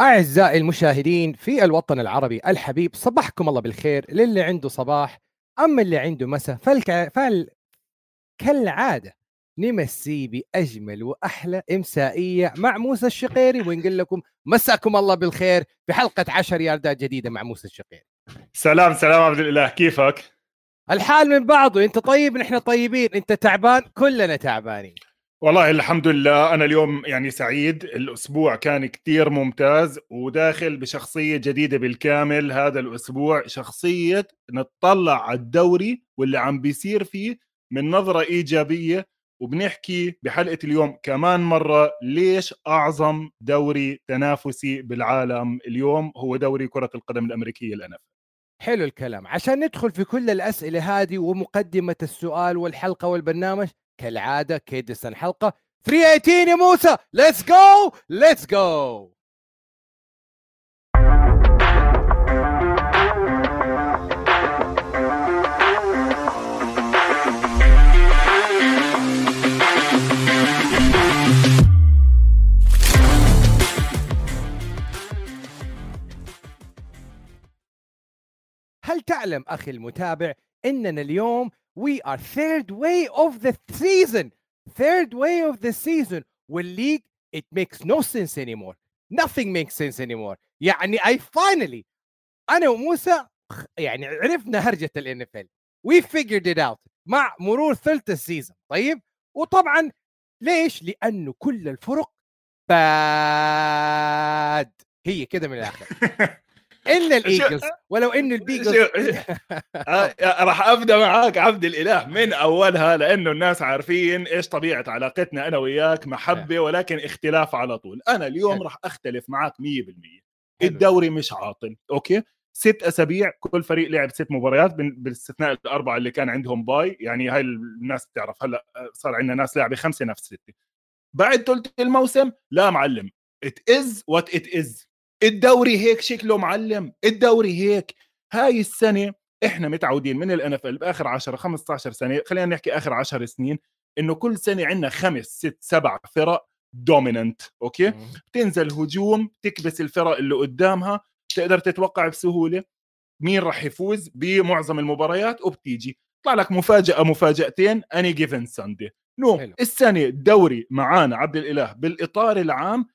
أعزائي المشاهدين في الوطن العربي الحبيب صبحكم الله بالخير. للي عنده صباح أما اللي عنده مساء فالك... فال... كالعادة نمسي بأجمل وأحلى إمسائية مع موسى الشقيري ونقول لكم مساكم الله بالخير في حلقة عشر ياردات جديدة مع موسى الشقيري. سلام سلام عبد الإله. كيفك؟ الحال من بعضه أنت طيب نحن طيبين أنت تعبان كلنا تعبانين. والله الحمد لله أنا اليوم يعني سعيد الأسبوع كان كتير ممتاز وداخل بشخصية جديدة بالكامل هذا الأسبوع شخصية نتطلع على الدوري واللي عم بيصير فيه من نظرة إيجابية وبنحكي بحلقة اليوم كمان مرة ليش أعظم دوري تنافسي بالعالم اليوم هو دوري كرة القدم الأمريكية الأنف حلو الكلام عشان ندخل في كل الأسئلة هذه ومقدمة السؤال والحلقة والبرنامج كالعادة كيدسن حلقة 318 يا موسى. let's go let's go هل تعلم أخي المتابع إننا اليوم we are third way of the season third way of the season وال league it makes no sense anymore nothing makes sense anymore يعني I finally أنا وموسى يعني عرفنا هرجه ال we figured it out مع مرور ثلث ال season طيب وطبعا ليش لأنه كل الفرق bad هي كده من الآخر الا ال Eagles ولو انه ال Eagles. آه، راح أبدأ معاك عبد الإله. من أولها لأنه الناس عارفين إيش طبيعة علاقتنا أنا وياك محبة ولكن اختلاف على طول. أنا اليوم راح أختلف معاك 100% الدوري مش عاطل okay؟ ست أسابيع كل فريق لعب ست مباريات باستثناء الأربعة اللي كان عندهم bye. يعني هاي الناس بتعرف هلأ صار عندنا ناس لاعبة خمسة نفس ستة. بعد ثلث الموسم لا معلم. it is what it is الدوري هيك شكله معلم الدوري هيك. هاي السنة إحنا متعودين من ال NFL بآخر 10 15 سنة خلينا نحكي آخر 10 سنين إنه كل سنة عندنا خمس ست سبع فرق dominant okay؟ بتنزل هجوم تكبس الفرق اللي قدامها تقدر تتوقع بسهولة مين راح يفوز بمعظم المباريات وبتيجي. طلع لك مفاجأة مفاجأتين any given Sunday إنو السنة الدوري معانا عبد الإله بالإطار العام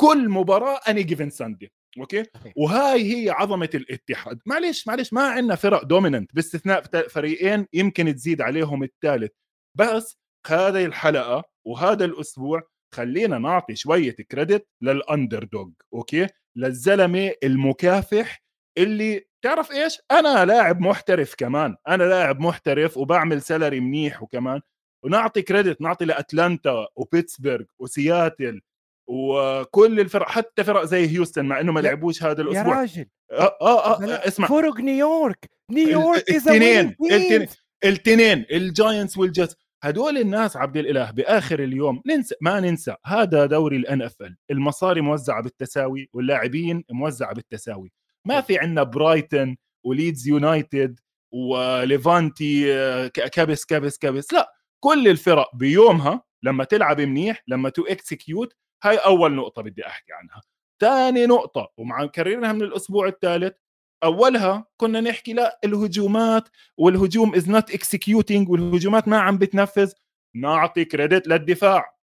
كل مباراة any given Sunday okay؟ وهاي هي عظمة الاتحاد. معلش معلش ما عندنا فرق dominant باستثناء فريقين يمكن تزيد عليهم الثالث بس هذه الحلقة وهذا الأسبوع خلينا نعطي شوية credit لل underdog okay؟ للزلمة المكافح اللي تعرف إيش؟ أنا لاعب محترف كمان. أنا لاعب محترف وبعمل salary منيح وكمان. ونعطي credit نعطي لأتلانتا وبيتسبرغ وسياتل وكل الفرق حتى فرق زي هيوستن مع إنه ما لعبوش هذا الأسبوع. يا راجل. آه آه, آه اسمع. فرق نيويورك. نيويورك الاثنين الاثنين الجاينتس والجيتس. هدول الناس عبد الإله بآخر اليوم ننسى ما ننسى هذا دوري ال NFL المصاري موزعة بالتساوي واللاعبين موزعة بالتساوي. ما في عندنا برايتن وليدز يونايتد وليفانتي آه، كابس كابس كابس. لا كل الفرق بيومها لما تلعب منيح لما to execute هاي أول نقطة بدي أحكي عنها. ثاني نقطة ومع كررناها من الأسبوع الثالث أولها كنا نحكي لا الهجومات والهجوم is not executing والهجومات ما عم بتنفذ. نعطي credit للدفاع.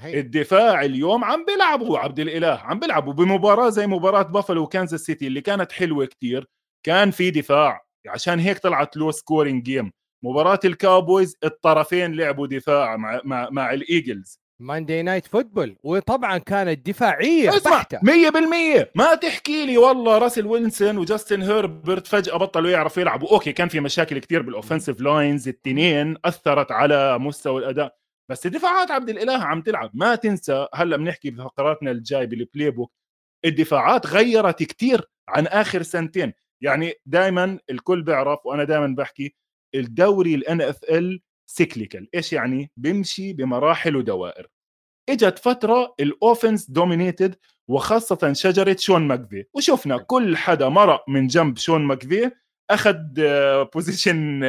هي. الدفاع اليوم عم بيلعبوا عبد الإله عم بيلعبوا بمباراة زي مباراة بافلو وكانزاس سيتي اللي كانت حلوة كتير. كان في دفاع عشان هيك طلعت low scoring game مباراة الكاوبويز الطرفين لعبوا دفاع مع مع, مع الايجلز Monday Night Football وطبعا كانت دفاعية بحتة. 100% ما تحكي لي والله راسل ويلسون وجاستن هيربرت فجأة بطلوا يعرفوا يلعبوا. okay كان في مشاكل كثير بال offensive lines التنين أثرت على مستوى الأداء. بس الدفاعات عبد الإله عم تلعب. ما تنسى هلأ بنحكي بفقراتنا الجاي بال playbook الدفاعات غيرت كثير عن آخر سنتين. يعني دائما الكل بيعرف وأنا دائما بحكي الدوري ال NFL cyclical إيش يعني؟ بيمشي بمراحل ودوائر. إجت فترة ال offense dominated وخاصة شجرة شون ماكفي. وشفنا كل حدا مرق من جنب شون ماكفي أخذ position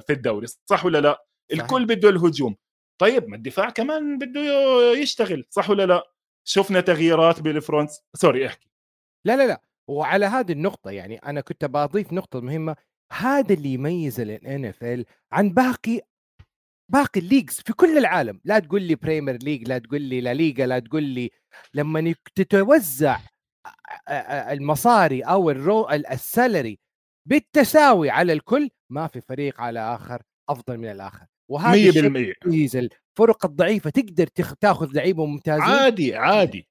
في الدوري. صح ولا لا؟ الكل بده الهجوم. طيب ما الدفاع كمان بده يشتغل. صح ولا لا؟ شفنا تغييرات بال front sorry احكي. لا لا لا. وعلى هذه النقطة يعني أنا كنت بضيف نقطة مهمة. هذا اللي يميز ال عن باقي باقي ال leagues في كل العالم. لا تقول لي Premier League لا تقول لي لا ليغا لا تقول لي لما تتوزع المصاري أو الرو ال salary بالتساوي على الكل ما في فريق على آخر أفضل من الآخر. وهذا 100% الفرق الضعيفة تقدر تاخذ لعيبه ممتازين. عادي عادي.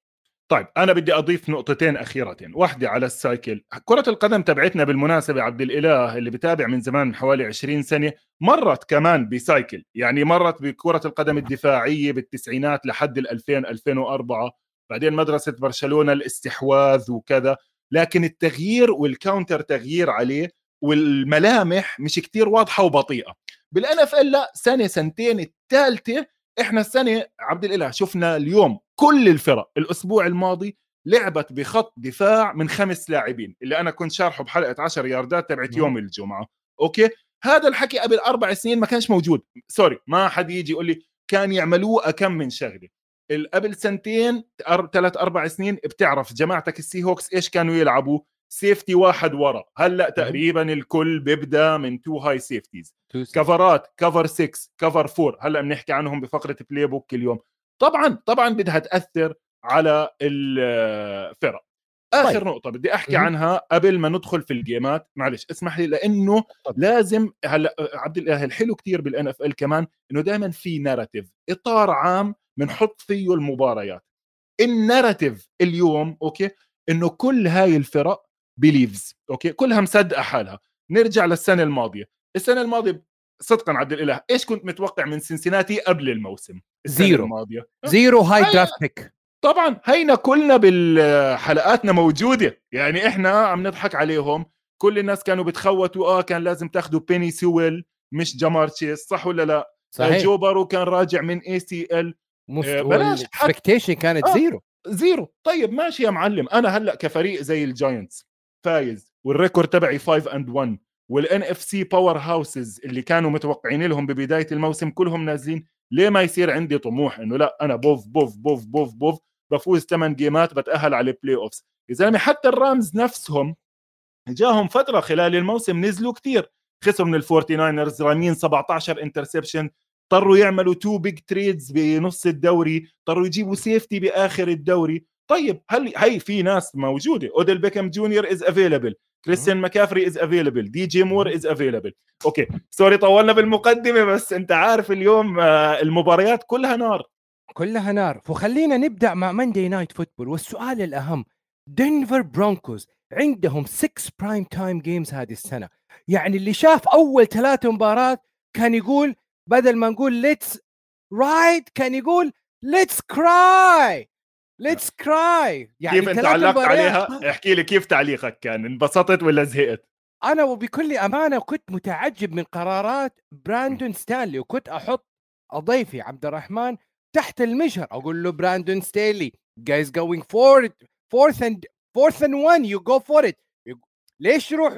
طيب أنا بدي أضيف نقطتين أخيرتين. واحدة على ال cycle. كرة القدم تبعتنا بالمناسبة عبد الإله اللي بتابع من زمان من حوالي 20 سنة مرت كمان ب cycle. يعني مرت بكرة القدم الدفاعية بالتسعينات لحد ال 2000 2004 بعدين مدرسة برشلونة الاستحواذ وكذا. لكن التغيير وال counter تغيير عليه والملامح مش كتير واضحة وبطيئة. بال NFL لا سنة سنتين الثالثة إحنا السنة عبد الإله شفنا اليوم كل الفرق. الأسبوع الماضي لعبت بخط دفاع من خمس لاعبين اللي أنا كنت شارحه بحلقة 10 ياردات تبعت يوم الجمعة. okay؟ هذا الحكي قبل أربع سنين ما كانش موجود. sorry ما حد يجي يقول لي كان يعملوه أكم من شغلة. قبل سنتين ثلاث أربع سنين بتعرف جماعتك السي هوكس إيش كانوا يلعبوا؟ safety واحد ورا. هلأ تقريبا الكل بيبدأ من two high safeties كفرات cover 6 cover 4 هلأ بنحكي عنهم بفقرة playbook اليوم. طبعا طبعا بدها تأثر على الفرق آخر طيب. نقطة بدي أحكي م- عنها قبل ما ندخل في الجيمات. معلش اسمح لي لأنه طب. لازم هلأ عبد الاله الحلو كثير بال NFL كمان إنه دائما في narrative إطار عام بنحط فيه المباريات. ال narrative اليوم okay إنه كل هاي الفرق believes okay كلها مصدقة حالها. نرجع للسنة الماضية. السنة الماضية صدقا عبد الإله إيش كنت متوقع من سنسيناتي قبل الموسم zero. الماضية؟ zero high draft pick طبعا هينا كلنا بالحلقاتنا موجودة. يعني إحنا عم نضحك عليهم. كل الناس كانوا بتخوتوا آه كان لازم تاخذوا بيني سويل مش جمار تشيس صح ولا لا؟ آه، صحيح. جو بارو كان راجع من ACL بلاش expectation كانت آه. zero. zero. طيب ماشي يا معلم. أنا هلأ كفريق زي الجاينتس فايز. وال record تبعي 5 and 1 وال NFC powerhouses اللي كانوا متوقعين لهم ببداية الموسم كلهم نازلين ليه ما يصير عندي طموح إنه لا أنا بوف بوف بوف بوف بوف بفوز ثمان جيمات بتأهل على ال playoffs يا زلمة حتى الرامز نفسهم جاهم فترة خلال الموسم نزلوا كثير خسروا من ال 49ers رامين 17 interception اضطروا يعملوا two big trades بنص الدوري اضطروا يجيبوا safety بآخر الدوري. طيب هل هي في ناس موجودة؟ اوديل بيكم جونيور is available كريستيان ماكافري is available دي جي مور is available okay sorry طولنا بالمقدمة بس أنت عارف اليوم آه، المباريات كلها نار. كلها نار. وخلينا نبدأ مع Monday Night Football والسؤال الأهم دنفر برونكوز عندهم 6 prime time games هذه السنة. يعني اللي شاف أول ثلاث مباراه كان يقول بدل ما نقول let's ride كان يقول let's cry let's cry يعني كيف انت علقت عليها؟ احكي لي كيف تعليقك كان؟ انبسطت ولا زهقت؟ أنا وبكل أمانة كنت متعجب من قرارات براندون ستانلي وكنت أحط ضيفي عبد الرحمن تحت المجهر. أقول له براندون ستانلي guys going for fourth and fourth and 1 you go for it ليش تروح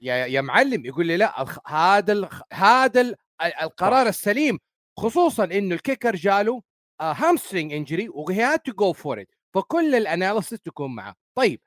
يا يا معلم يقول لي لا هذا ال... هذا ال... القرار السليم خصوصا إنه ال kicker جاله hamstring injury و he had to go for it فكل ال analysis تكون معه. طيب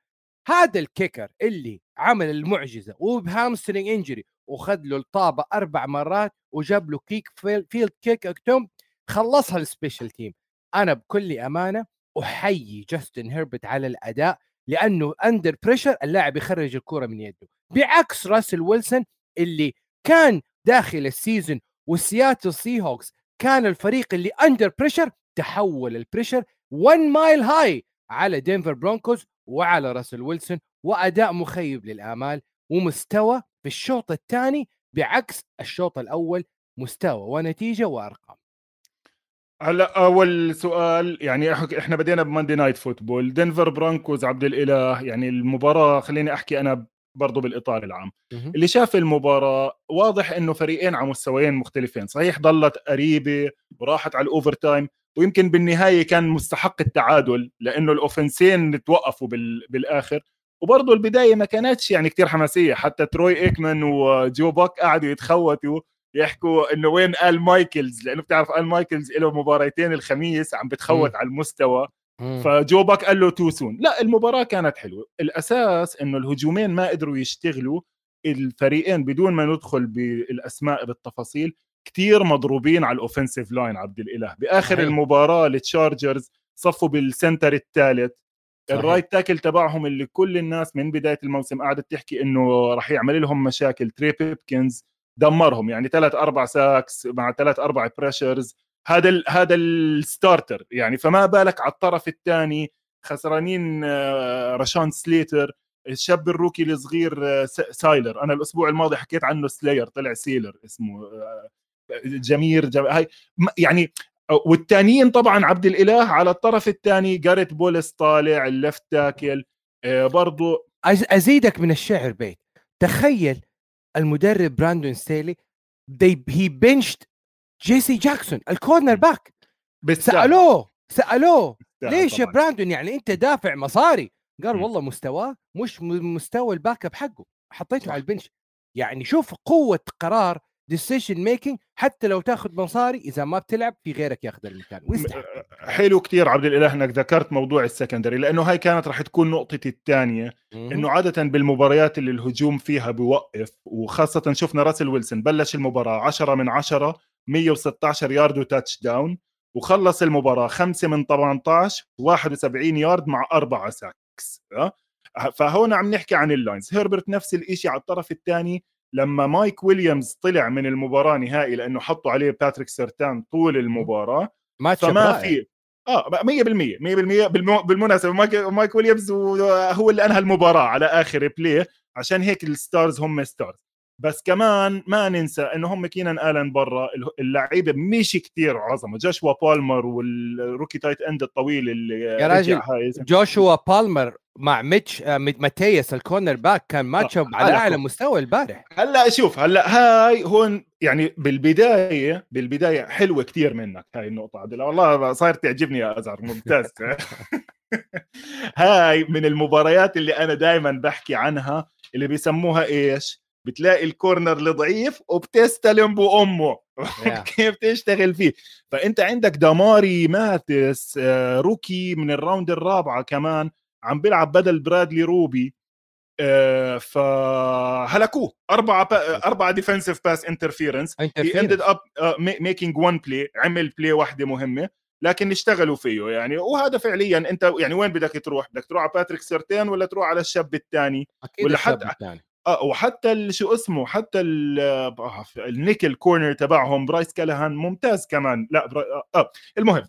هذا ال kicker اللي عمل المعجزة وب hamstring injury وخذ له الطابة أربع مرات وجاب له kick field kick اكتوم خلصها ال special team أنا بكل أمانة أحيي جاستن هيربت على الأداء لأنه under pressure اللاعب يخرج الكرة من يده. بعكس راسل ويلسون اللي كان داخل ال season والسياتل سي هوكس كان الفريق اللي under pressure تحول ال pressure one mile high على دينفر برونكوز وعلى راسل ويلسون وأداء مخيب للآمال ومستوى في الشوط الثاني بعكس الشوط الأول مستوى ونتيجة وأرقام. هلا أول سؤال يعني إحنا بدينا ب Monday Night Football دنفر برانكوز عبد الإله يعني المباراة خليني أحكي أنا برضه بالإطار العام. اللي شاف المباراة واضح إنه فريقين على مستويين مختلفين. صحيح ضلت قريبة وراحت على ال overtime ويمكن بالنهاية كان مستحق التعادل لأنه ال offense ين توقفوا بالآخر. وبرضه البداية ما كانتش يعني كتير حماسية. حتى تروي إيكمان وجو باك قعدوا يتخوتوا يحكوا إنه وين آل مايكلز لأنه بتعرف آل مايكلز له مباريتين الخميس عم بتخوت م. على المستوى. مم. فجو باك قال له too soon لا المباراة كانت حلوة. الأساس إنه الهجومين ما قدروا يشتغلوا الفريقين بدون ما ندخل بالأسماء بالتفاصيل كتير مضروبين على ال offensive line عبد الإله. بآخر صحيح. المباراة التشارجرز صفوا بال center الثالث. ال right tackle تبعهم اللي كل الناس من بداية الموسم قعدت تحكي إنه راح يعمل لهم مشاكل. تري بيبكنز دمرهم يعني ثلاث أربع sacks مع ثلاث أربع pressures هذا ال هذا ال starter يعني فما بالك على الطرف الثاني خسرانين آه، رشان سليتر الشاب ال rookie الصغير آه، سايلر. أنا الأسبوع الماضي حكيت عنه سلاير طلع سيلر اسمه جمير جم... هاي يعني والتانيين طبعا عبد الإله على الطرف الثاني جاريت بولس طالع ال left tackle آه، برضو أزيدك من الشعر بيت تخيل المدرب براندون ستيلي they he benched جيسي جاكسون ال cornerback. سألوه سألوه ليش يا. براندون يعني أنت دافع مصاري قال. والله مستواه مش مستوى ال backup حقه حطيته. على ال bench يعني شوف قوة قرار decision making حتى لو تاخذ مصاري إذا ما بتلعب في غيرك ياخذ المكان ويستحق. حلو كتير عبد الإله إنك ذكرت موضوع ال secondary لأنه هاي كانت رح تكون نقطتي الثانية إنه عادة بالمباريات اللي الهجوم فيها بوقف وخاصة شفنا راسل ويلسون بلش المباراة 10 من 10 116 yard و touchdown وخلص المباراة 5 من 18 71 يارد مع أربعة sacks أه؟ فهون عم نحكي عن ال lines. هيربرت نفس الشيء على الطرف الثاني لما مايك ويليامز طلع من المباراة نهائي لأنه حطوا عليه باتريك سرتان طول المباراة ماتش فما. في آه 100% 100% بالمو... بالمناسبة مايك, مايك ويليامز هو اللي أنهى المباراة على آخر play عشان هيك ال stars هم stars بس كمان ما ننسى إنه هم كينان آلن برا اللعيبة مش كتير عظمة. جوشوا بالمر وال rookie tight end الطويل اللي يا راجل، جوشوا بالمر مع ميتش آه، ماتياس ال cornerback كان matchup على على أعلى مستوى البارح. هلأ شوف هلأ هاي هون يعني بالبداية بالبداية حلوة كتير منك هاي النقطة عادل. والله صاير تعجبني يا أزهر ممتاز. هاي من المباريات اللي أنا دائما بحكي عنها اللي بيسموها إيش؟ بتلاقي ال corner الضعيف وبتستلم بامه. كيف تشتغل فيه؟ فأنت عندك دماري ماتس آه، rookie من ال round الرابعة كمان عم بيلعب بدل برادلي روبي. آه، فهلكوه. أربعة با... أربعة defensive pass interference he. ended up making one play عمل play واحدة مهمة لكن اشتغلوا فيه يعني. وهذا فعليا أنت يعني وين بدك تروح؟ بدك تروح على باتريك سيرتين ولا تروح على الشاب الثاني؟ أكيد ولا الشاب حتى- الثاني. آه وحتى شو اسمه حتى ال- آه، ال nickel corner تبعهم برايس كالهان ممتاز كمان. لا برا... آه, آه. المهم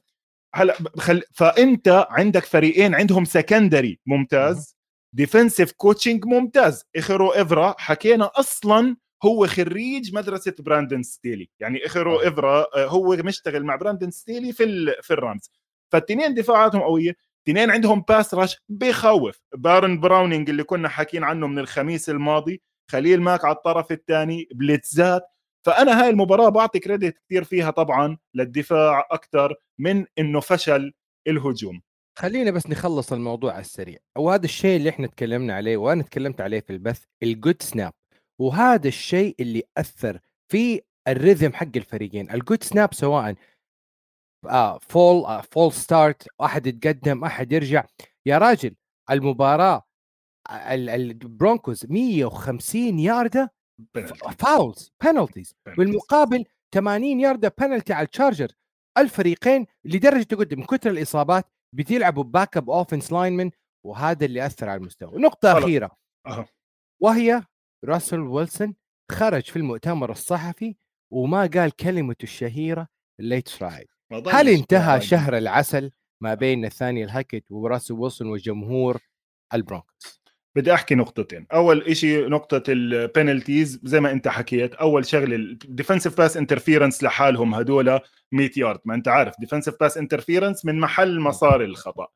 هلا بخل... فأنت عندك فريقين عندهم secondary ممتاز defensive coaching ممتاز. اخرو إفرا حكينا أصلا هو خريج مدرسة براندن ستيلي. يعني اخرو. إفرا آه، هو مشتغل مع براندن ستيلي في ال... في الرامز. فالتنين دفاعاتهم قوية. اثنين عندهم pass rush بخوف بارن براونينج اللي كنا حاكين عنه من الخميس الماضي خليل ماك على الطرف الثاني blitz ات. فأنا هاي المباراة بعطي credit كثير فيها طبعا للدفاع أكثر من إنه فشل الهجوم. خلينا بس نخلص الموضوع على السريع. وهذا الشيء اللي إحنا تكلمنا عليه وأنا تكلمت عليه في البث ال good snap وهذا الشيء اللي اثر في ال rhythm حق الفريقين. ال good snap سواء آه false آه false start احد يتقدم احد يرجع. يا راجل المباراة ال- البرونكوز 150 ياردة fouls penalties بالمقابل 80 ياردة بنالتي على التشارجر الفريقين لدرجة تقول من كثر الإصابات بتلعبوا backup offense linemen وهذا اللي أثر على المستوى. نقطة. أخيرة. أها. وهي راسل ويلسون خرج في المؤتمر الصحفي وما قال كلمته الشهيرة ليتس رايد ما ضلش هل انتهى. شهر العسل ما بين نثانيال هاكيت وراسل ويلسون وجمهور البرونكوز بدي أحكي نقطتين. أول إشي نقطة ال penalties زي ما أنت حكيت أول شغلة ال defensive pass interference لحالهم هدول 100 يارد. ما أنت عارف defensive pass interference من محل ما صار الخطأ.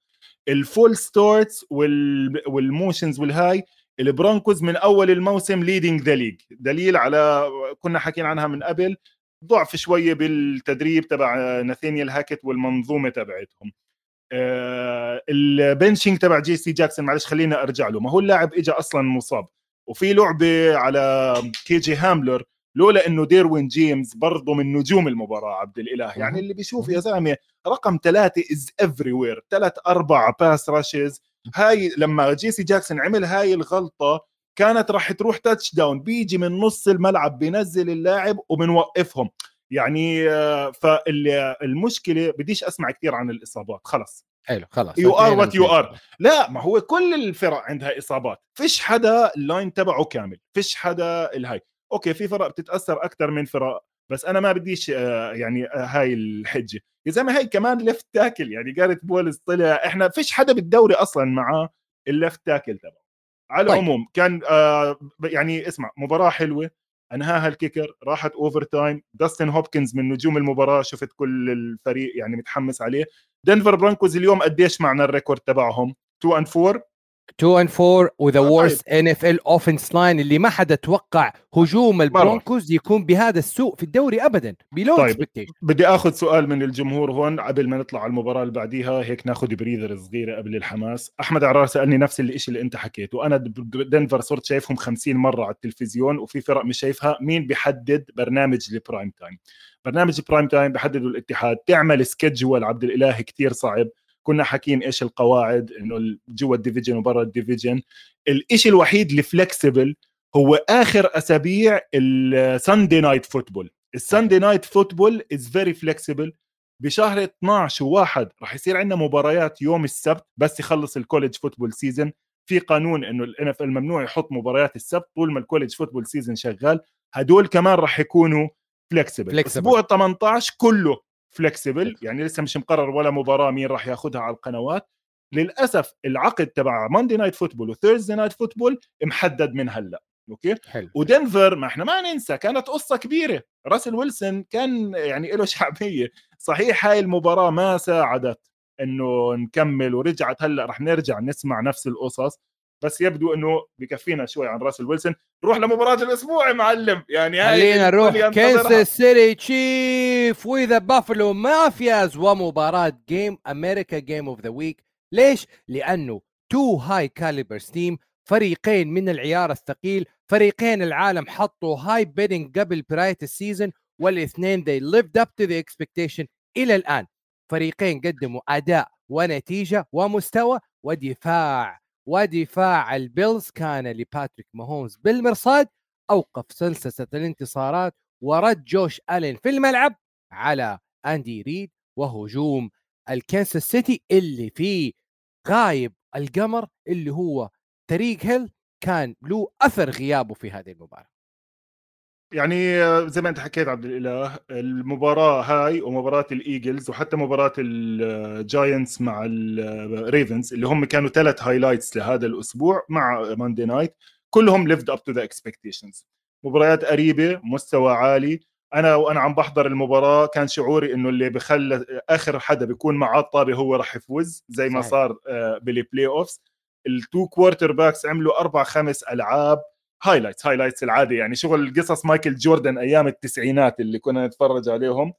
ال false starts وال وال motions والهاي البرونكوز من أول الموسم leading the league دليل على كنا حاكيين عنها من قبل ضعف شوية بالتدريب تبع ناثانيال هاكت والمنظومة تبعتهم. آه، ال benching تبع جي سي جاكسون معلش خلينا أرجع له ما هو اللاعب اجى أصلا مصاب وفي لعبة على كي جي هاملر لولا إنه ديروين جيمس برضه من نجوم المباراة عبد الإله. يعني اللي بيشوف يا زلمة رقم ثلاثة is everywhere ثلاث أربع pass rushes هاي لما جيسي جاكسون عمل هاي الغلطة كانت راح تروح touchdown بيجي من نص الملعب بينزل اللاعب وبنوقفهم. يعني آه، فالمشكلة بديش أسمع كثير عن الإصابات. خلص. حلو خلاص you are what you are لا ما هو كل الفرق عندها إصابات. فيش حدا ال line تبعه كامل. فيش حدا الهاي. okay في فرق بتتأثر أكثر من فرق بس أنا ما بديش آه، يعني آه، هاي الحجة. يا زلمة هاي كمان left tackle يعني جاريت بولز طلع. إحنا فيش حدا بالدوري أصلا معاه ال left tackle تبعه. على طيب. العموم كان آه يعني اسمع مباراة حلوة أنهاها ال kicker راحت overtime داستن هوبكنز من نجوم المباراة شفت كل الفريق يعني متحمس عليه. دنفر برانكوز اليوم قديش معنا ال record تبعهم؟ 2 اند 4 2 اند 4 وذا ورست ان اف ال اوفنس لاين اللي ما حدا توقع هجوم البرونكوز يكون بهذا السوء في الدوري ابدا. بلو طيب بدي آخذ سؤال من الجمهور هون قبل ما نطلع على المباراة اللي بعديها. هيك ناخذ breather صغيرة قبل الحماس. أحمد عرار سألني نفس الشيء اللي أنت حكيته. أنا دنفر صرت شايفهم 50 مرة على التلفزيون وفي فرق مش شايفها. مين بيحدد برنامج ال prime time برنامج ال prime time بحدده الاتحاد. تعمل schedule عبد الإله كثير صعب. كنا حاكيين إيش القواعد إنه جوا ال division وبرا ال division. الشيء الوحيد اللي flexible هو آخر أسابيع ال Sunday Night Football ال Sunday Night Football is very flexible بشهر 12 وواحد راح يصير عندنا مباريات يوم السبت بس يخلص ال college football season في قانون إنه ال NF ممنوع يحط مباريات السبت طول ما ال college football season شغال. هدول كمان راح يكونوا flexible أسبوع 18 كله flexible يعني لسه مش مقرر ولا مباراة مين راح ياخذها على القنوات. للأسف العقد تبع Monday Night Football و Thursday Night Football محدد من هلأ. okay؟ حلو. ودنفر ما إحنا ما ننسى كانت قصة كبيرة. راسل ويلسون كان يعني له شعبية. صحيح هاي المباراة ما ساعدت إنه نكمل ورجعت هلأ. رح نرجع نسمع نفس القصص. بس يبدو إنه بكفينا شوي عن راسل ويلسون. نروح لمباراة الأسبوع يا معلم. يعني هاي خلينا نروح كنساس سيتي تشيف وذا بافلو مافياز ومباراة جيم أمريكا جيم اوف ذا ويك ليش؟ لأنه تو هاي كاليبر ستيم فريقين من العيار الثقيل فريقين العالم حطوا هاي بيدنج قبل برايه السيزون والاثنين they lived up to the expectation إلى الآن. فريقين قدموا أداء ونتيجة ومستوى ودفاع. ودفاع البيلز كان لباتريك ماهومز بالمرصاد أوقف سلسلة الانتصارات ورد جوش ألين في الملعب على أندي ريد وهجوم الكنساس سيتي اللي فيه غايب القمر اللي هو تريق هيل كان له أثر غيابه في هذه المباراة. يعني زي ما أنت حكيت عبد الإله المباراة هاي ومباراة الإيجلز وحتى مباراة الجاينتس مع الريفنز اللي هم كانوا ثلاث highlights لهذا الأسبوع مع Monday Night كلهم lived up to the expectations مباريات قريبة مستوى عالي. أنا وأنا عم بحضر المباراة كان شعوري إنه اللي بخلى آخر حدا بيكون معاه الطابة هو راح يفوز زي ما صار آه، بال playoffs ال two quarterbacks عملوا أربع خمس ألعاب highlights highlights العادي. يعني شغل قصص مايكل جوردن أيام التسعينات اللي كنا نتفرج عليهم.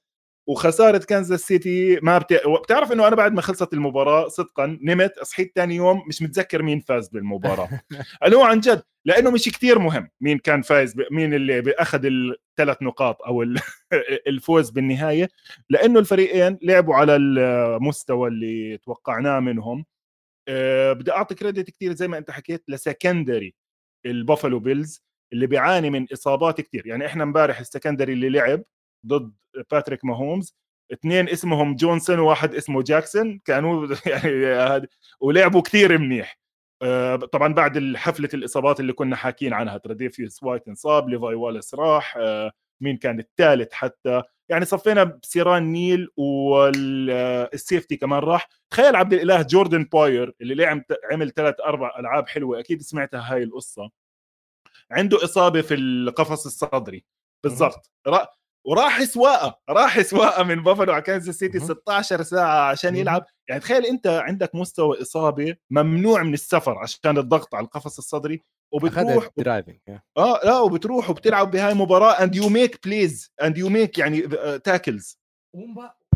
وخسارة كنزاس سيتي ما بت... بتعرف إنه أنا بعد ما خلصت المباراة صدقا نمت صحيت ثاني يوم مش متذكر مين فاز بالمباراة. أنا عن جد لأنه مش كتير مهم مين كان فايز ب... مين اللي اخذ الثلاث نقاط أو الفوز بالنهاية. لأنه الفريقين لعبوا على المستوى اللي توقعناه منهم. أه بدي أعطي credit كثير زي ما أنت حكيت ل secondary. البافلو بيلز اللي بيعاني من إصابات كثير يعني إحنا امبارح ال secondary اللي لعب ضد باتريك ماهومز اثنين اسمهم جونسون وواحد اسمه جاكسون كانوا يعني ولعبوا كثير منيح. آه، طبعا بعد حفلة الإصابات اللي كنا حاكيين عنها تريدافيوس وايت انصاب ليفاي والاس راح آه، مين كان الثالث حتى. يعني صفينا بسيران نيل وال safety كمان راح. تخيل عبد الإله جوردن بوير اللي لعب عمل ثلاث أربع ألعاب حلوة. أكيد سمعتها هاي القصة. عنده إصابة في القفص الصدري. بالضبط. وراح سواقه راح سواقه من بافلو على كنزاس سيتي 16 ساعة عشان يلعب. يعني تخيل أنت عندك مستوى إصابة ممنوع من السفر عشان الضغط على القفص الصدري. وبتروح driving آه لا وبتروح وبتلعب بهاي المباراه and you make plays and you make يعني tackles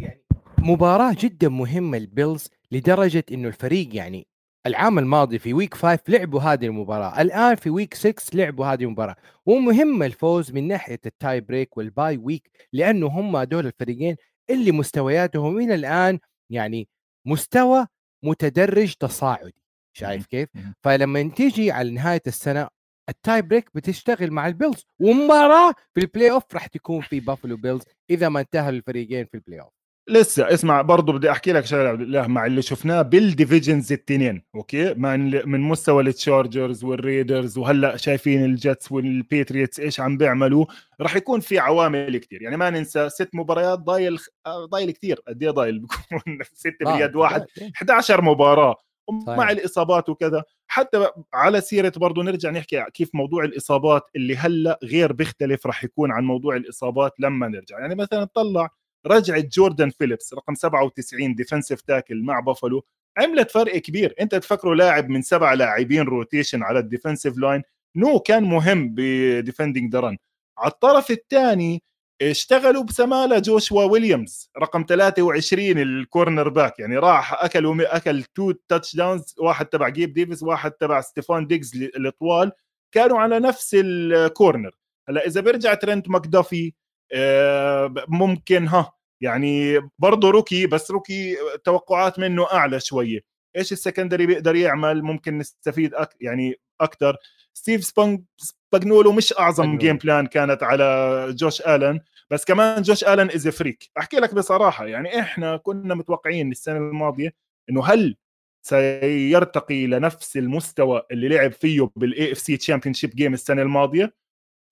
يعني مباراة جدا مهمة البيلز لدرجة إنه الفريق يعني العام الماضي في week 5 لعبوا هذه المباراة الآن في week 6 لعبوا هذه المباراة. ومهم الفوز من ناحية ال tie break وال bye week لأنه هم دول الفريقين اللي مستوياتهم إلى الآن يعني مستوى متدرج تصاعدي. شايف كيف؟ فلما تيجي على نهاية السنة ال tie break بتشتغل مع البيلز ومباراة في ال playoff راح تكون في بافلو بيلز إذا ما انتهى الفريقين في ال playoff لسه اسمع برضه بدي أحكي لك شغلة عبد الله مع اللي شفناه بال divisions التنين okay؟ مع من مستوى التشارجرز والريدرز وهلأ شايفين الجتس والبيتريتس إيش عم بيعملوا راح يكون في عوامل كثير يعني ما ننسى ست مباريات ضايل ضايل كثير قد إيه ضايل؟ بكون ست باليد واحد 11 مباراة. مع الإصابات وكذا. حتى على سيرة برضه نرجع نحكي كيف موضوع الإصابات اللي هلأ غير بيختلف راح يكون عن موضوع الإصابات لما نرجع. يعني مثلا طلع رجعت جوردن فيليبس رقم 97 ديفنسيف تاكل مع بافلو عملت فرق كبير. أنت تفكروا لاعب من سبع لاعبين روتيشن على الديفنسيف لاين نو كان مهم بديفندنج درن على الطرف الثاني اشتغلوا بسمالة جوشوا ويليامز رقم 23 الكورنر باك يعني راح اكل أكل تو تاتش داونز واحد تبع جيب ديفيس واحد تبع ستيفان ديجز الطوال كانوا على نفس الكورنر. هلا إذا بيرجع ترنت ماكدافي آه، ممكن ها يعني برضه rookie بس rookie توقعات منه أعلى شوية. إيش ال secondary بيقدر يعمل؟ ممكن نستفيد أك يعني أكثر ستيف سبانج سباجنولو مش أعظم game plan كانت على جوش آلن. بس كمان جوش آلن is freak أحكي لك بصراحة يعني إحنا كنا متوقعين السنة الماضية إنه هل سيرتقي لنفس المستوى اللي لعب فيه بال AFC championship game السنة الماضية؟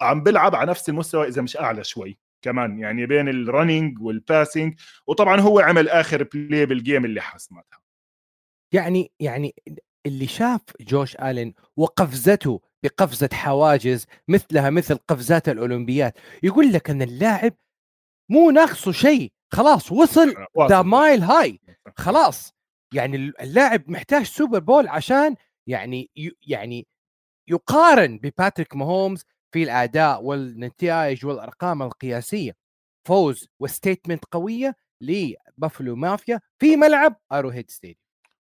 عم بلعب على نفس المستوى إذا مش أعلى شوي كمان يعني بين ال running وال passing وطبعا هو عمل آخر play بال game اللي حسمتها يعني يعني اللي شاف جوش الين وقفزته بقفزة حواجز مثلها مثل قفزات الأولمبيات. يقول لك إن اللاعب مو ناقصه شيء. خلاص وصل the mile high خلاص. يعني اللاعب محتاج Super Bowl عشان يعني يعني يقارن بباتريك ماهومز في الأداء والنتائج والأرقام القياسية. فوز و statement قوية لبافلو مافيا في ملعب ارو هيد stadium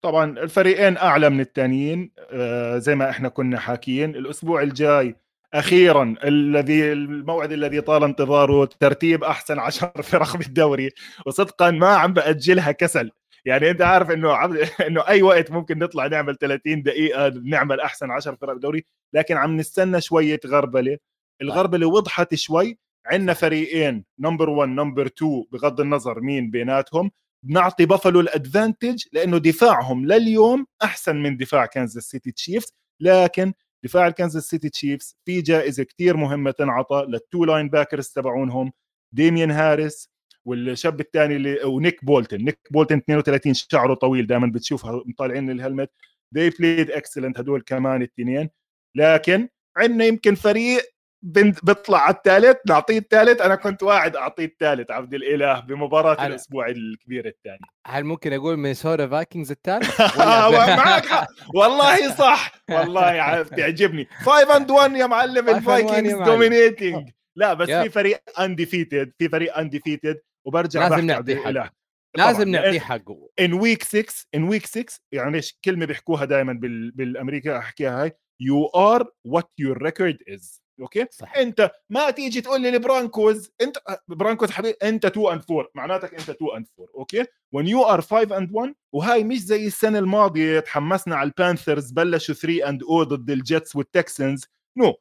طبعا الفريقين أعلى من الثانيين آه زي ما إحنا كنا حاكيين. الأسبوع الجاي أخيرا الذي الموعد الذي طال انتظاره ترتيب أحسن عشر فرق بالدوري وصدقا ما عم بأجلها كسل. يعني أنت عارف إنه عم... إنه أي وقت ممكن نطلع نعمل 30 دقيقة نعمل أحسن 10 فرق بالدوري لكن عم نستنى شوية غربلة. الغربلة وضحت شوي. عندنا فريقين number 1 number 2 بغض النظر مين بيناتهم. بنعطي بافلو ال advantage لأنه دفاعهم لليوم أحسن من دفاع كانزاس سيتي تشيفز. لكن دفاع الكنزاس سيتي تشيفز في جائزة كثير مهمة تنعطى لل two linebackers تبعونهم ديميان هاريس والشاب الثاني اللي ونيك بولتن. نيك بولتن 32 شعره طويل دائما بتشوفها مطالعين ال helmet. They played excellent هدول كمان الاثنين. لكن عندنا يمكن فريق بيطلع على الثالث نعطيه الثالث أنا كنت واعد أعطيه الثالث عبد اله بمباراة الأسبوع الكبير الثاني. هل ممكن أقول مينيسوتا فايكنجز الثالث؟ معك حق. والله صح. والله بيعجبني. 5 and 1 يا معلم الفايكنجز dominating لا بس في فريق undefeated في فريق undefeated وبرجع لازم نعطيه حقه. لازم نعطيه حقه. in week 6 in week 6 يعني إيش كلمة بيحكوها دائما بالأمريكا أحكيها هاي. you are what your record is okay صح. أنت ما تيجي تقول لي البرونكوز أنت برونكوز حبيبي أنت 2 and 4 معناتك أنت 2 and 4 okay when you are 5 and 1 وهاي مش زي السنة الماضية تحمسنا على البانثرز بلشوا 3 and 0 ضد الجيتس والتكسنز no no.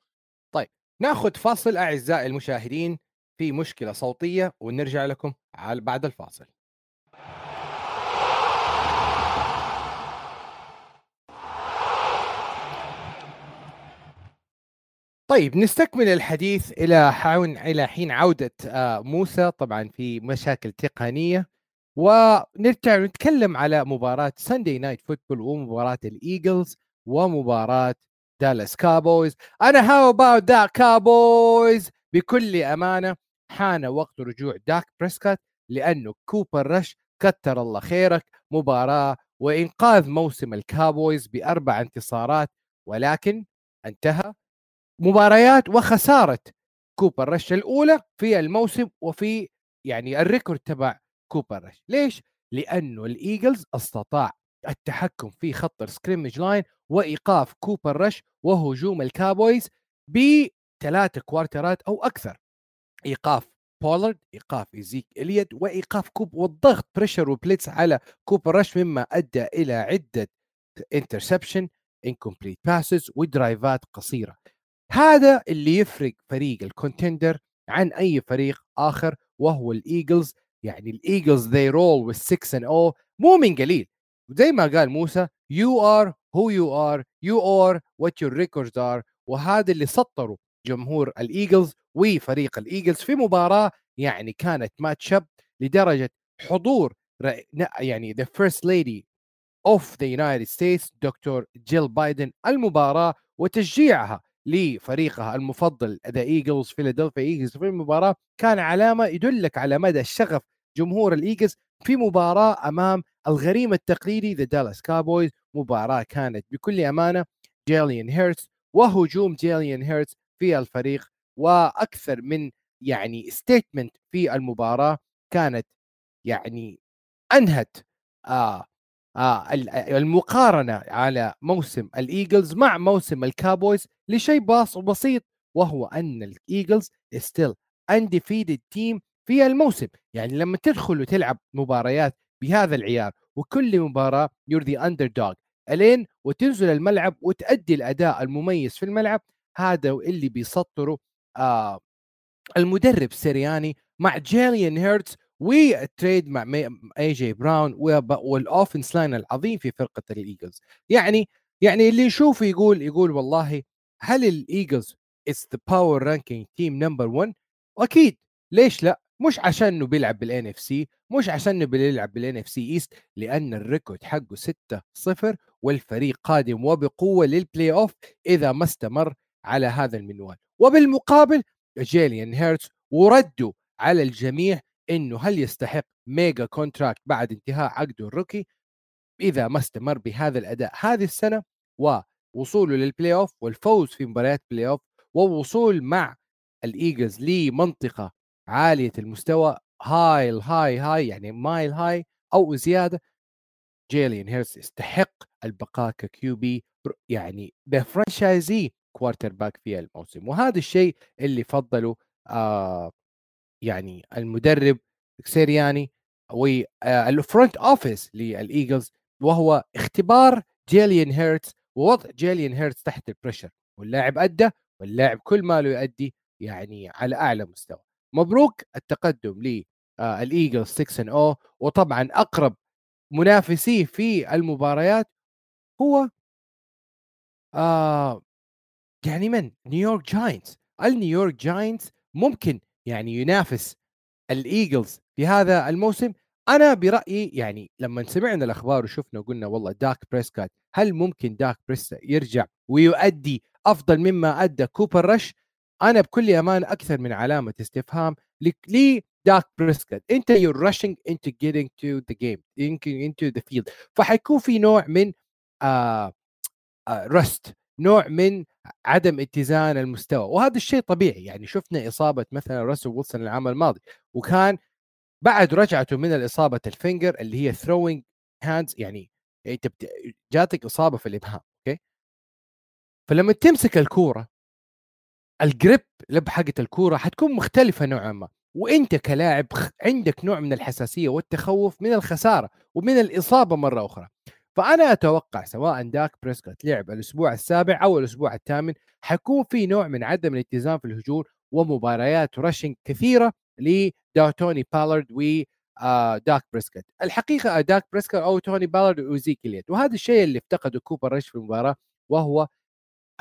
طيب ناخذ فاصل أعزائي المشاهدين في مشكلة صوتية ونرجع لكم بعد الفاصل طيب نستكمل الحديث إلى حاون إلى حين عودة آه، موسى. طبعا في مشاكل تقنية. ونرجع نتكلم على مباراة Sunday Night Football ومباراة ال Eagles ومباراة Dallas Cowboys أنا how about the Cowboys بكل أمانة حان وقت رجوع داك بريسكات لأنه كوبر رش كتر الله خيرك. مباراة وإنقاذ موسم ال Cowboys بأربع انتصارات ولكن انتهى. مباريات وخسارة كوبر رش الأولى في الموسم وفي يعني ال record تبع كوبر رش. ليش؟ لأنه ال Eagles استطاع التحكم في خط ال scrimmage line وإيقاف كوبر رش وهجوم ال Cowboys بثلاث quarter ات أو أكثر. إيقاف بولارد إيقاف إيزيكيل إليوت وإيقاف كوب والضغط pressure و blitz على كوبر رش مما أدى إلى عدة interception incomplete passes و drive ات قصيرة. هذا اللي يفرق فريق ال contender عن أي فريق آخر وهو الايجلز يعني الايجلز ذي رول وذ 6 ان أو مو من قليل. زي ما قال موسى يو ار هو يو ار يو ار وات يور ريكوردز ار وهذا اللي سطروا جمهور الايجلز وفريق الايجلز في مباراة يعني كانت ماتش اب لدرجة حضور يعني ذا فيرست ليدي اوف ذا يونايتد ستيتس دكتور جيل بايدن المباراة وتشجيعها. لفريقها المفضل the Eagles Philadelphia Eagles في المباراه كان علامة يدلك على مدى شغف جمهور ال Eagles في مباراة أمام الغريم التقليدي the Dallas Cowboys مباراة كانت بكل أمانة جيلين هيرتس وهجوم جيلين هيرتس في الفريق. وأكثر من يعني statement في المباراة كانت يعني أنهت آه آه المقارنة على موسم ال Eagles مع موسم ال Cowboys لشيء بسيط وهو أن ال Eagles still undefeated team في الموسم. يعني لما تدخل وتلعب مباريات بهذا العيار وكل مباراة you're the underdog ألين وتنزل الملعب وتأدي الأداء المميز في الملعب هذا اللي بيسطره آه المدرب سيرياني مع جيلين هيرتز وال trade مع اي جي براون وال offense line العظيم في فرقة ال Eagles. يعني يعني اللي يشوفه يقول يقول والله هل ال Eagles it's the power ranking team number 1 واكيد ليش لا؟ مش عشان إنه بيلعب بال NFC مش عشان إنه بيلعب بال NFC East لأن ال record حقه 6 0 والفريق قادم وبقوة لل playoff إذا ما استمر على هذا المنوال. وبالمقابل جيليان هيرتز وردوا على الجميع إنه هل يستحق mega contract بعد انتهاء عقده ال rookie؟ إذا ما استمر بهذا الأداء هذه السنة ووصوله لل playoff والفوز في مباريات playoff ووصول مع ال Eagles لمنطقة عالية المستوى high high high يعني mile high أو زيادة جيلين هيرتس يستحق البقاء ك QB يعني the franchise quarterback في الموسم. وهذا الشيء اللي فضله آه يعني المدرب سيرياني وال front office لل Eagles وهو اختبار جيلين هيرتس ووضع جيلين هيرتس تحت ال pressure واللاعب أدى واللاعب كل ما له يؤدي يعني على أعلى مستوى. مبروك التقدم لل Eagles 6 and 0 وطبعا أقرب منافسيه في المباريات هو آه يعني من؟ New York Giants ال New York Giants ممكن يعني ينافس ال Eagles في هذا الموسم. أنا برأيي يعني لما سمعنا الأخبار وشفنا وقلنا والله داك بريسكات هل ممكن داك بريسكات يرجع ويؤدي أفضل مما أدى كوبر رش؟ أنا بكل أمانة أكثر من علامة استفهام لي داك بريسكت أنت you're rushing أنت getting to the game into the field فحيكون في نوع من آه آه rust نوع من عدم اتزان المستوى وهذا الشيء طبيعي. يعني شفنا إصابة مثلا راسل ويلسون العام الماضي وكان بعد رجعته من الإصابة ال finger اللي هي throwing hands يعني أنت جاتك إصابة في الإبهام okay؟ فلما تمسك الكورة ال grip حقة الكورة حتكون مختلفة نوعا ما وأنت كلاعب عندك نوع من الحساسية والتخوف من الخسارة ومن الإصابة مرة أخرى. فأنا أتوقع سواء داك بريسكوت لعب الأسبوع السابع أو الأسبوع الثامن حيكون في نوع من عدم الاتزان في الهجوم ومباريات rushing كثيرة لتوني بالارد و آه، داك بريسكوت الحقيقة داك بريسكوت أو توني بالارد وزيكي وهذا الشيء اللي افتقده كوبر رش في المباراة وهو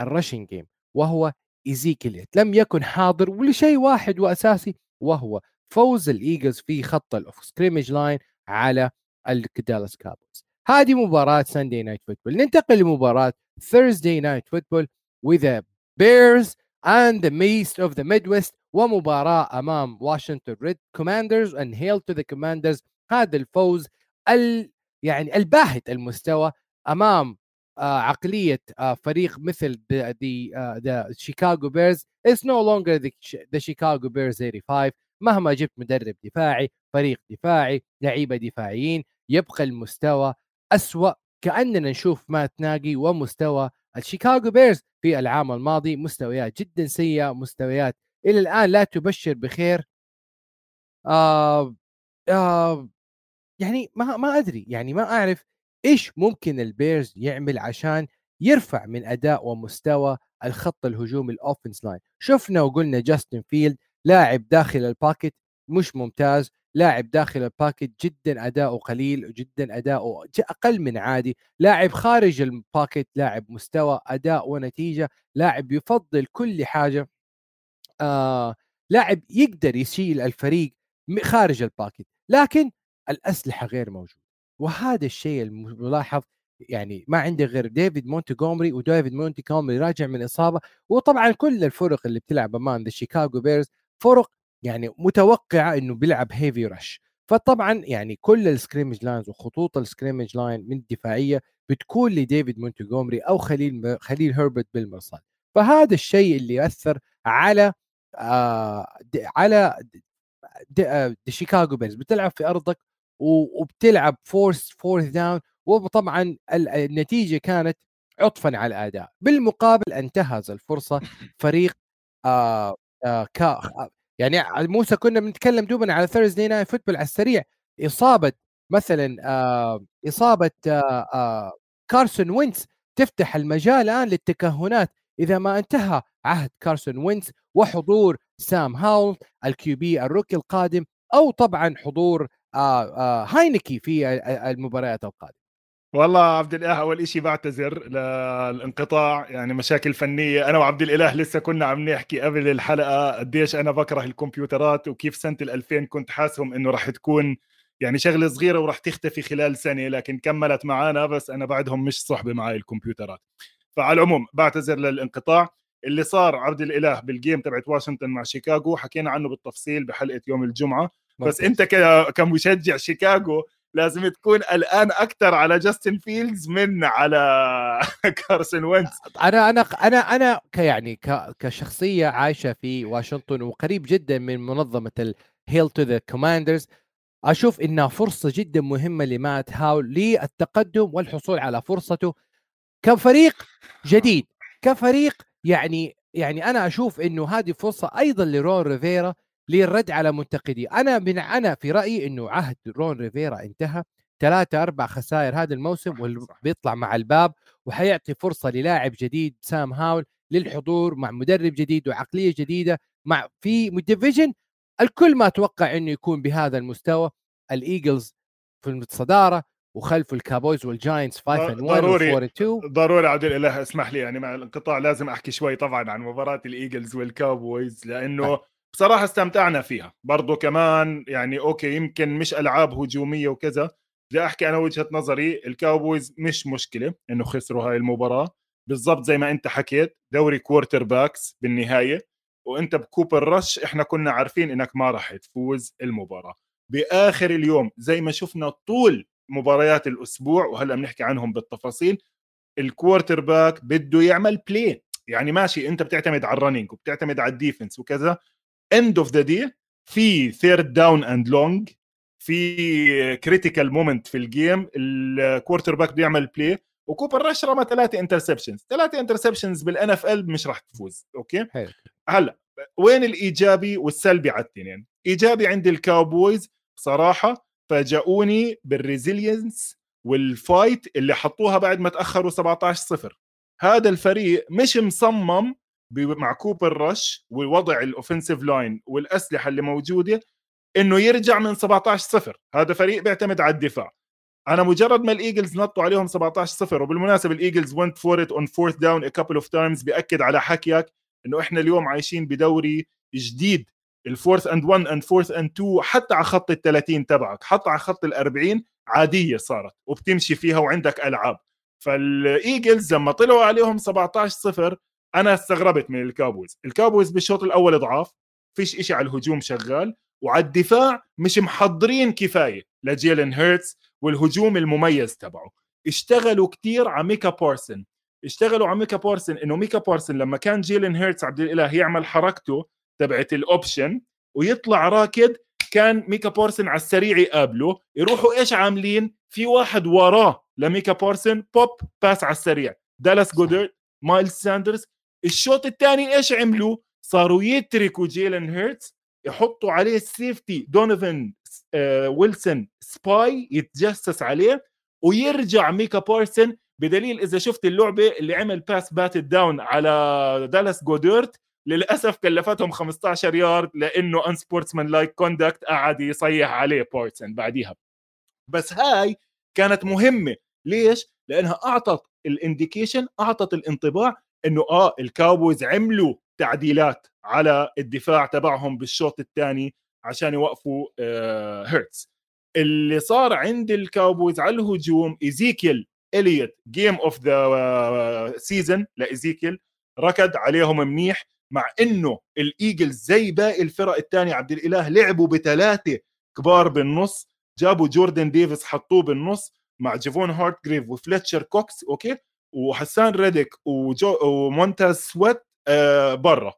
ال rushing game وهو ايزيكي لم يكن حاضر ولشيء واحد وأساسي وهو فوز ال Eagles في خط ال scrimmage line على ال Dallas Cowboys هذه مباراة Sunday Night Football ننتقل لمباراة Thursday Night Football the Bears and the Beasts of the Midwest ومباراة أمام واشنطن Red Commanders and hail to the commanders. هذا الفوز ال يعني الباهت المستوى أمام آه عقلية آه فريق مثل the Chicago Bears it's no longer the, the Chicago Bears 85 مهما جبت مدرب دفاعي فريق دفاعي لعيبة دفاعيين يبقى المستوى أسوأ كأننا نشوف مات ناجي ومستوى ال Chicago Bears في العام الماضي مستويات جدا سيئة مستويات إلى الآن لا تبشر بخير. آه آه يعني ما ما أدري يعني ما أعرف إيش ممكن ال Bears يعمل عشان يرفع من أداء ومستوى الخط الهجومي ال offense line شفنا وقلنا جاستن فيلد لاعب داخل ال pocket مش ممتاز. لاعب داخل ال pocket جدا أداؤه قليل وجدا أداؤه أقل من عادي. لاعب خارج ال pocket لاعب مستوى أداء ونتيجة لاعب يفضل كل حاجة آه لاعب يقدر يشيل الفريق خارج ال pocket لكن الأسلحة غير موجودة. وهذا الشيء الملاحظ يعني ما عندي غير ديفيد مونتيغومري وديفيد مونتيغومري راجع من إصابة. وطبعا كل الفرق اللي بتلعب أمام the Chicago Bears فرق يعني متوقعة إنه بيلعب heavy rush فطبعا يعني كل ال scrimmage lines وخطوط ال scrimmage line من الدفاعية بتكون لديفيد مونتيغومري أو خليل خليل هربرت بالمرصاد. فهذا الشيء اللي ياثر على آه على Chicago Bears بتلعب في أرضك وبتلعب fourth fourth down وطبعا النتيجة كانت عطفا على الأداء. بالمقابل أنتهز الفرصة فريق آه آه كا يعني موسى كنا بنتكلم دوبنا على Thursday Night Football على السريع إصابة مثلا آه إصابة آه آه كارسون وينس تفتح المجال الآن للتكهنات. إذا ما انتهى عهد كارسون وينس وحضور سام هاول ال QB ال rookie القادم أو طبعا حضور آه آه هاينكي في المباريات القادمة. والله عبد الإله أول شيء بعتذر للانقطاع يعني مشاكل فنية. أنا وعبد الإله لسه كنا عم نحكي قبل الحلقة قديش أنا بكره الكمبيوترات وكيف سنة ال2000 كنت حاسهم إنه راح تكون يعني شغلة صغيرة وراح تختفي خلال سنة لكن كملت معنا بس أنا بعدهم مش صحبة معي الكمبيوترات. فعلى العموم بعتذر للانقطاع. اللي صار عبد الإله بال game تبعت واشنطن مع شيكاغو حكينا عنه بالتفصيل بحلقة يوم الجمعة. بس أنت كمشجع شيكاغو لازم تكون الان أكثر على جاستن فيلدز من على كارسون وينز أنا أنا أنا أنا كيعني كشخصية عايشة في واشنطن وقريب جدا من منظمة ال hail to the Commanders أشوف إنها فرصة جدا مهمة لمات هاول للتقدم والحصول على فرصته كفريق جديد كفريق يعني يعني أنا أشوف إنه هذه فرصة أيضا لرون ريفيرا للرد على منتقدي. أنا من أنا في رأيي إنه عهد رون ريفيرا انتهى ثلاثة أربع خسائر هذا الموسم وبيطلع مع الباب وحيعطي فرصة للاعب جديد سام هاول للحضور مع مدرب جديد وعقلية جديدة مع في division الكل ما توقع إنه يكون بهذا المستوى. ال Eagles في الصدارة وخلفه الكابويز والجاينتس 5 1 ضروري 2 ضروري عبد الاله اسمح لي يعني مع الانقطاع لازم أحكي شوي طبعا عن مباراة ال Eagles وال Cowboys لأنه بصراحة استمتعنا فيها. برضو كمان يعني okay يمكن مش ألعاب هجومية وكذا. بدي أحكي أنا وجهة نظري ال Cowboys مش مشكلة إنه خسروا هاي المباراة. بالضبط زي ما أنت حكيت دوري quarterbacks بالنهاية. وأنت بكوبر رش إحنا كنا عارفين إنك ما راح تفوز المباراة. بآخر اليوم زي ما شفنا طول مباريات الأسبوع وهلأ بنحكي عنهم بالتفاصيل ال quarterback بده يعمل play يعني ماشي أنت بتعتمد على ال running وبتعتمد على ال defense وكذا. end of the day في third down and long في critical moment في ال game ال quarterback بيعمل play وكوبر رش رمى ثلاثة interceptions ثلاثة interceptions بال NFL مش راح تفوز okay؟ حلو. هلأ وين الإيجابي والسلبي على الاثنين إيجابي عند ال Cowboys بصراحة فاجئوني بال resilience وال fight اللي حطوها بعد ما تأخروا 17 0 هذا الفريق مش مصمم مع كوبر رش ووضع ال offensive line والأسلحة اللي موجودة إنه يرجع من 17 0 هذا فريق بيعتمد على الدفاع. أنا مجرد ما ال Eagles نطوا عليهم 17 0 وبالمناسبة ال Eagles went for it on fourth down a couple of times بياكد على حكيك إنه إحنا اليوم عايشين بدوري جديد. ال fourth and 1 and fourth and 2 حتى على خط ال 30 تبعك حتى على خط ال 40 عادية صارت وبتمشي فيها وعندك ألعاب. فال Eagles لما طلعوا عليهم 17 0 أنا استغربت من ال Cowboys. ال Cowboys بالشوط الأول ضعاف فيش إشي على الهجوم شغال وعلى الدفاع مش محضرين كفاية لجيلن هيرتس والهجوم المميز تبعه. اشتغلوا كتير على ميكا بارسن. اشتغلوا على ميكا بارسن إنه ميكا بارسن لما كان جيلن هيرتس عبد الإله يعمل حركته تبعت ال option ويطلع راكض كان ميكا بارسن على السريع يقابله يروحوا إيش عاملين؟ في واحد وراه لميكا بورسن pop pass على السريع. دالاس جودر مايلز ساندرز الشوط الثاني إيش عملوا؟ صاروا يتركوا جيلن هيرتس يحطوا عليه ال safety دونيفن آه ويلسون spy يتجسس عليه ويرجع ميكا بورسن بدليل إذا شفت اللعبة اللي عمل pass bat down على دالاس جودورت للأسف كلفتهم 15 يارد لأنه unsportsmanlike conduct قعد يصيح عليه بورتسن بعديها. بس هاي كانت مهمة. ليش؟ لأنها أعطت ال indication أعطت الانطباع إنه آه الكاوبويز عملوا تعديلات على الدفاع تبعهم بالشوط الثاني عشان يوقفوا آه هيرتز. اللي صار عند الكاوبويز على الهجوم إيزيكيل إليوت game of the season لإيزيكيل ركض عليهم منيح مع إنه الإيجلز زي باقي الفرق الثانية عبد الإله لعبوا بثلاثة كبار بالنص جابوا جوردن ديفيس حطوه بالنص مع جيفون هارجريف كوكس أوكي؟ وحسان ريديك وجو ومونتاز سويت آه برا.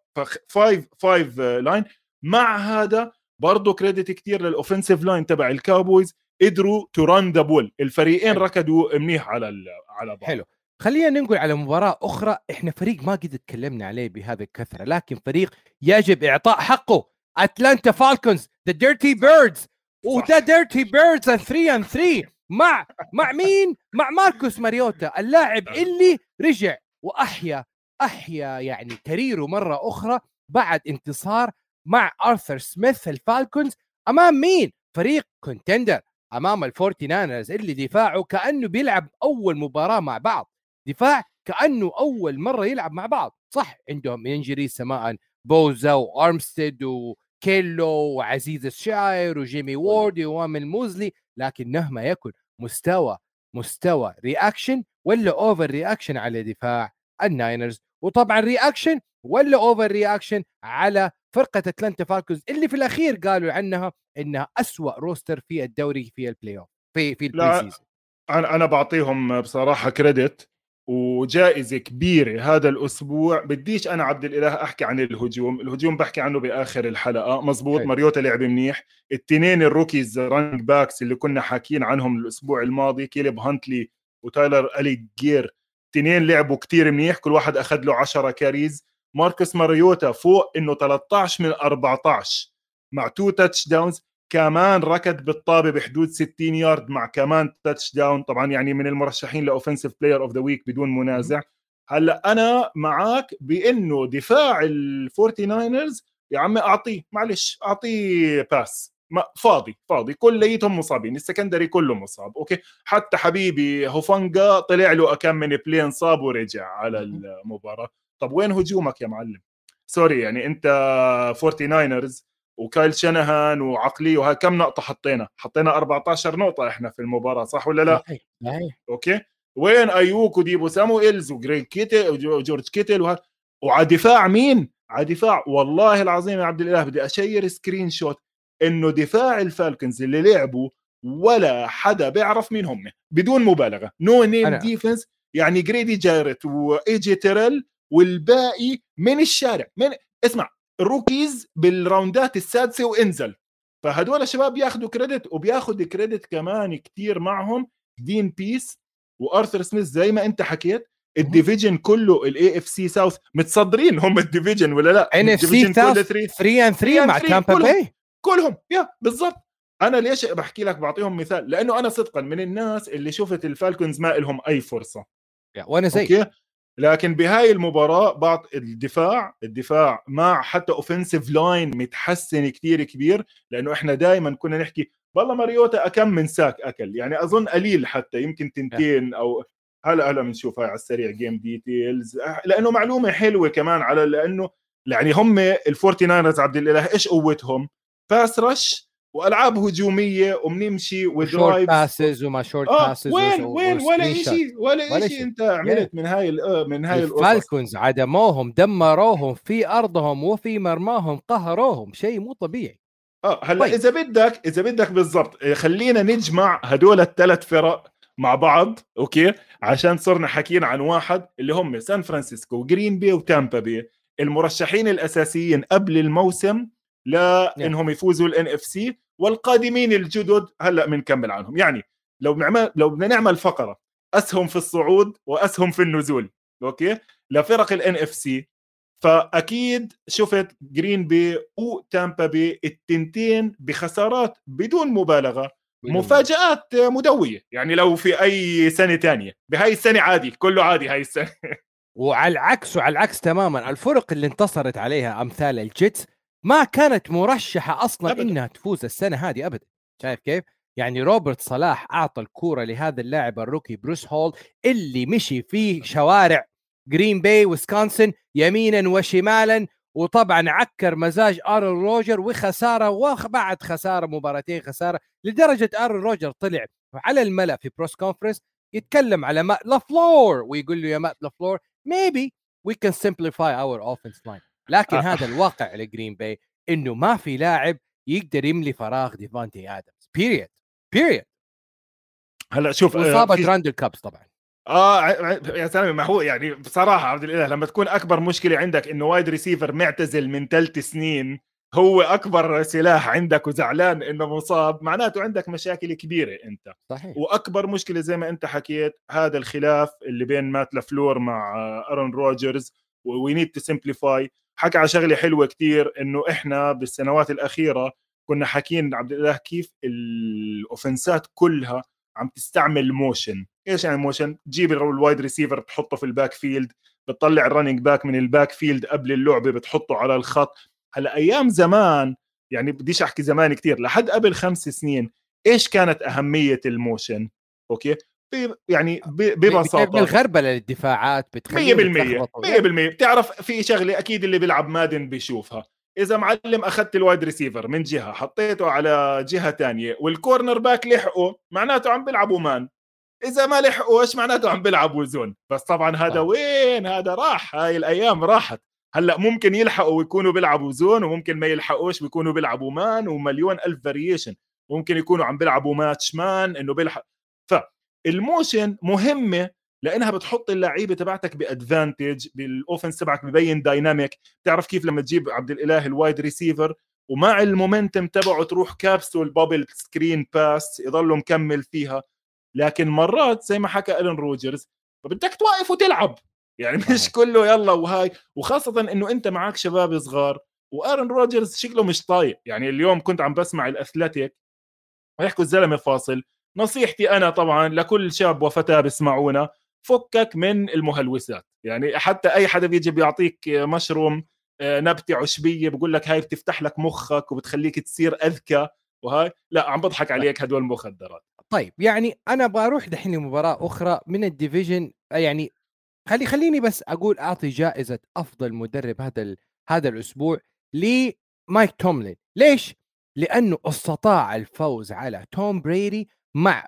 five five line مع هذا برضه credit كثير لل offensive line تبع الكاوبويز قدروا to run the ball الفريقين ركضوا منيح على على بعض. حلو. خلينا ننقل على مباراة أخرى. إحنا فريق ما قد تكلمنا عليه بهذا الكثرة لكن فريق يجب إعطاء حقه. أتلانتا فالكونز the Dirty Birds و the Dirty Birds 3 and 3 مع مع مين؟ مع ماركوس ماريوتا اللاعب اللي رجع وأحيا أحيا يعني career ه مرة أخرى بعد انتصار مع آرثر سميث الفالكونز أمام مين؟ فريق contender أمام الفورتي ناينرز اللي دفاعه كأنه بيلعب أول مباراة مع بعض دفاع كأنه أول مرة يلعب مع بعض صح عندهم injury سواء بوزا وأرمستيد وكينلو وعزيز الشاير وجيمي وورد وامل موزلي لكن مهما يكن مستوى مستوى reaction ولا overreaction على دفاع الناينرز؟ وطبعا reaction ولا overreaction على فرقة أتلانتا فالكونز اللي في الأخير قالوا عنها إنها أسوأ roster في الدوري في ال playoff في في ال pre season أنا أنا بعطيهم بصراحة credit وجائزة كبيرة هذا الأسبوع. بديش أنا عبد الإله أحكي عن الهجوم. الهجوم بحكي عنه بآخر الحلقة. مزبوط ماريوتا لعب منيح. التنين ال rookies running backs اللي كنا حاكيين عنهم الأسبوع الماضي كيليب هانتلي وتايلر الي جير تنين لعبوا كتير منيح. كل واحد أخذ له 10 carries. ماركوس ماريوتا فوق إنه 13 من 14 مع two touchdowns كمان ركض بالطابة بحدود 60 يارد مع كمان touchdown طبعا يعني من المرشحين ل offensive player of the week بدون منازع. هلأ أنا معك بإنه دفاع الفورتي ناينرز يا عمي أعطيه معلش أعطيه pass ما فاضي فاضي. كليتهم مصابين ال secondary كله مصاب. أوكي؟ حتى حبيبي هوفانجا طلع له كم من بلين صاب ورجع على المباراة. طب وين هجومك يا معلم؟ sorry يعني أنت فورتي ناينرز وكايل شنهان وعقلي وهاي كم نقطة حطينا؟ حطينا 14 نقطة إحنا في المباراة صح ولا لا؟ صحيح أوكي وين أيوك وديبو سامويلز وجريج كيتل وجورج كيتل وه... وعلى دفاع مين؟ على دفاع والله العظيم يا عبد الإله بدي أشير screenshot إنه دفاع الفالكونز اللي لعبوا ولا حدا بيعرف مين هم بدون مبالغة no name defense يعني جريدي جايرت وايجي تيرل والباقي من الشارع من اسمع ال rookies بال round ات السادسة وانزل. فهدول الشباب بياخذوا credit وبياخذ credit كمان كتير معهم. دين بيس وارثر سميث زي ما انت حكيت. ال division كله ال AFC South متصدرين هم ال division ولا لا؟ NFC South 3 and 3 مع تامبا باي كلهم. yeah بالضبط. أنا ليش بحكي لك بعطيهم مثال؟ لأنه أنا صدقا من الناس اللي شفت الفالكونز ما لهم أي فرصة. وأنا زي؟ لكن بهاي المباراة بعض الدفاع الدفاع مع حتى offensive line متحسن كثير كبير لأنه إحنا دائما كنا نحكي والله ماريوتا كم من sack أكل. يعني أظن قليل حتى يمكن تنتين أو هلأ هلأ بنشوف هاي على السريع game details لأنه معلومة حلوة كمان على لأنه يعني هم الفورتي ناينرز عبد الإله إيش قوتهم؟ pass rush وألعاب هجومية وبنمشي و drive passes وما شورت آه passes وين وين ولا شيء ولا شيء. أنت عملت من هاي آه، من هاي الفالكونز عدموهم دمروهم في أرضهم وفي مرماهم قهروهم. شيء مو طبيعي. آه هلا طيب. إذا بدك إذا بدك بالضبط آه، خلينا نجمع هدول الثلاث فرق مع بعض أوكي؟ عشان صرنا حكينا عن واحد اللي هم سان فرانسيسكو جرين بي وتامبا بي المرشحين الأساسيين قبل الموسم لانهم يفوزوا ال NFC والقادمين الجدد هلا بنكمل عنهم. يعني لو بنعمل لو بدنا نعمل فقرة أسهم في الصعود وأسهم في النزول. أوكي؟ لفرق ال NFC فأكيد شفت جرين بي وتامبا بي التنتين بخسارات بدون مبالغة مفاجآت مدوية. يعني لو في أي سنة تانية. بهاي السنة عادي كله عادي هاي السنة. وعلى العكس وعلى العكس تماما الفرق اللي انتصرت عليها أمثال الجيتس ما كانت مرشحة أصلا أبداً. إنها تفوز السنة هذه ابدا شايف كيف؟ يعني روبرت صلاح أعطى الكورة لهذا اللاعب ال rookie بريس هول اللي مشي في شوارع جرين باي ويسكونسن يمينا وشمالا وطبعا عكر مزاج آرون روجر وخسارة وبعد خسارة مباراتين خسارة لدرجة آرون روجر طلع على الملأ في press conference يتكلم على مات لافلور ويقول له يا مات لافلور maybe we can simplify our offense line لكن آه. هذا الواقع لجرين باي إنه ما في لاعب يقدر يملي فراغ ديفانتي ادمز بيريد بيريد هلأ شوف اصابه في... راندل كابس طبعا. آه يا سلام ما هو يعني بصراحة عبد الإله لما تكون أكبر مشكلة عندك إنه wide receiver معتزل من ثلاث سنين هو أكبر سلاح عندك وزعلان إنه مصاب معناته عندك مشاكل كبيرة أنت. صحيح. وأكبر مشكلة زي ما أنت حكيت هذا الخلاف اللي بين مات لافلور مع ارون روجرز we need to simplify حكى على شغلة حلوة كتير إنه إحنا بالسنوات الأخيرة كنا حاكيين عبد الاله كيف الأوفنسات كلها عم تستعمل motion. إيش يعني motion؟ تجيب ال wide receiver تحطه في ال backfield بتطلع ال running back من ال backfield قبل اللعبة بتحطه على الخط. هلأ أيام زمان يعني بديش أحكي زمان كثير لحد قبل خمس سنين إيش كانت أهمية ال motion؟ أوكي؟ يعني ببساطة. بالغربله للدفاعات 100% 100% بتعرف في شغلة أكيد اللي بيلعب مادن بيشوفها. إذا معلم أخذت ال wide receiver من جهة حطيته على جهة ثانية وال cornerback لحقه معناته عم بيلعبوا man. إذا ما لحقوا إيش معناته عم بيلعبوا zone؟ بس طبعا هذا وين؟ هذا راح. هاي الأيام راحت. هلأ ممكن يلحقوا ويكونوا بيلعبوا zone وممكن ما يلحقوش ويكونوا بيلعبوا man ومليون ألف variation ممكن يكونوا عم بيلعبوا match man إنه بيلحق فال motion مهمة لإنها بتحط اللعيبة تبعتك ب advantage بال offense تبعك ببين dynamic بتعرف كيف لما تجيب عبد الإله ال wide receiver ومع ال momentum تبعه تروح كابسول bubble screen pass يضل مكمل فيها. لكن مرات زي ما حكى آرون روجرز فبدك توقف وتلعب. يعني مش كله يلا وهاي. وخاصة إنه أنت معك شباب صغار وآرون روجرز شكله مش طايق. يعني اليوم كنت عم بسمع الأثليتيك. ويحكوا الزلمة فاصل. نصيحتي أنا طبعا لكل شاب وفتاة بيسمعونا فكك من المهلوسات. يعني حتى أي حدا بيجي بيعطيك مشروم آه، نبتة عشبية بقول لك هاي بتفتح لك مخك وبتخليك تصير أذكى وهاي لا عم بضحك عليك هدول المخدرات. طيب يعني أنا بروح دحين لمباراة أخرى من ال division يعني خلي خليني بس أقول أعطي جائزة أفضل مدرب هذا. هذا الأسبوع لمايك توملين. ليش؟ لأنه استطاع الفوز على توم بريدي مع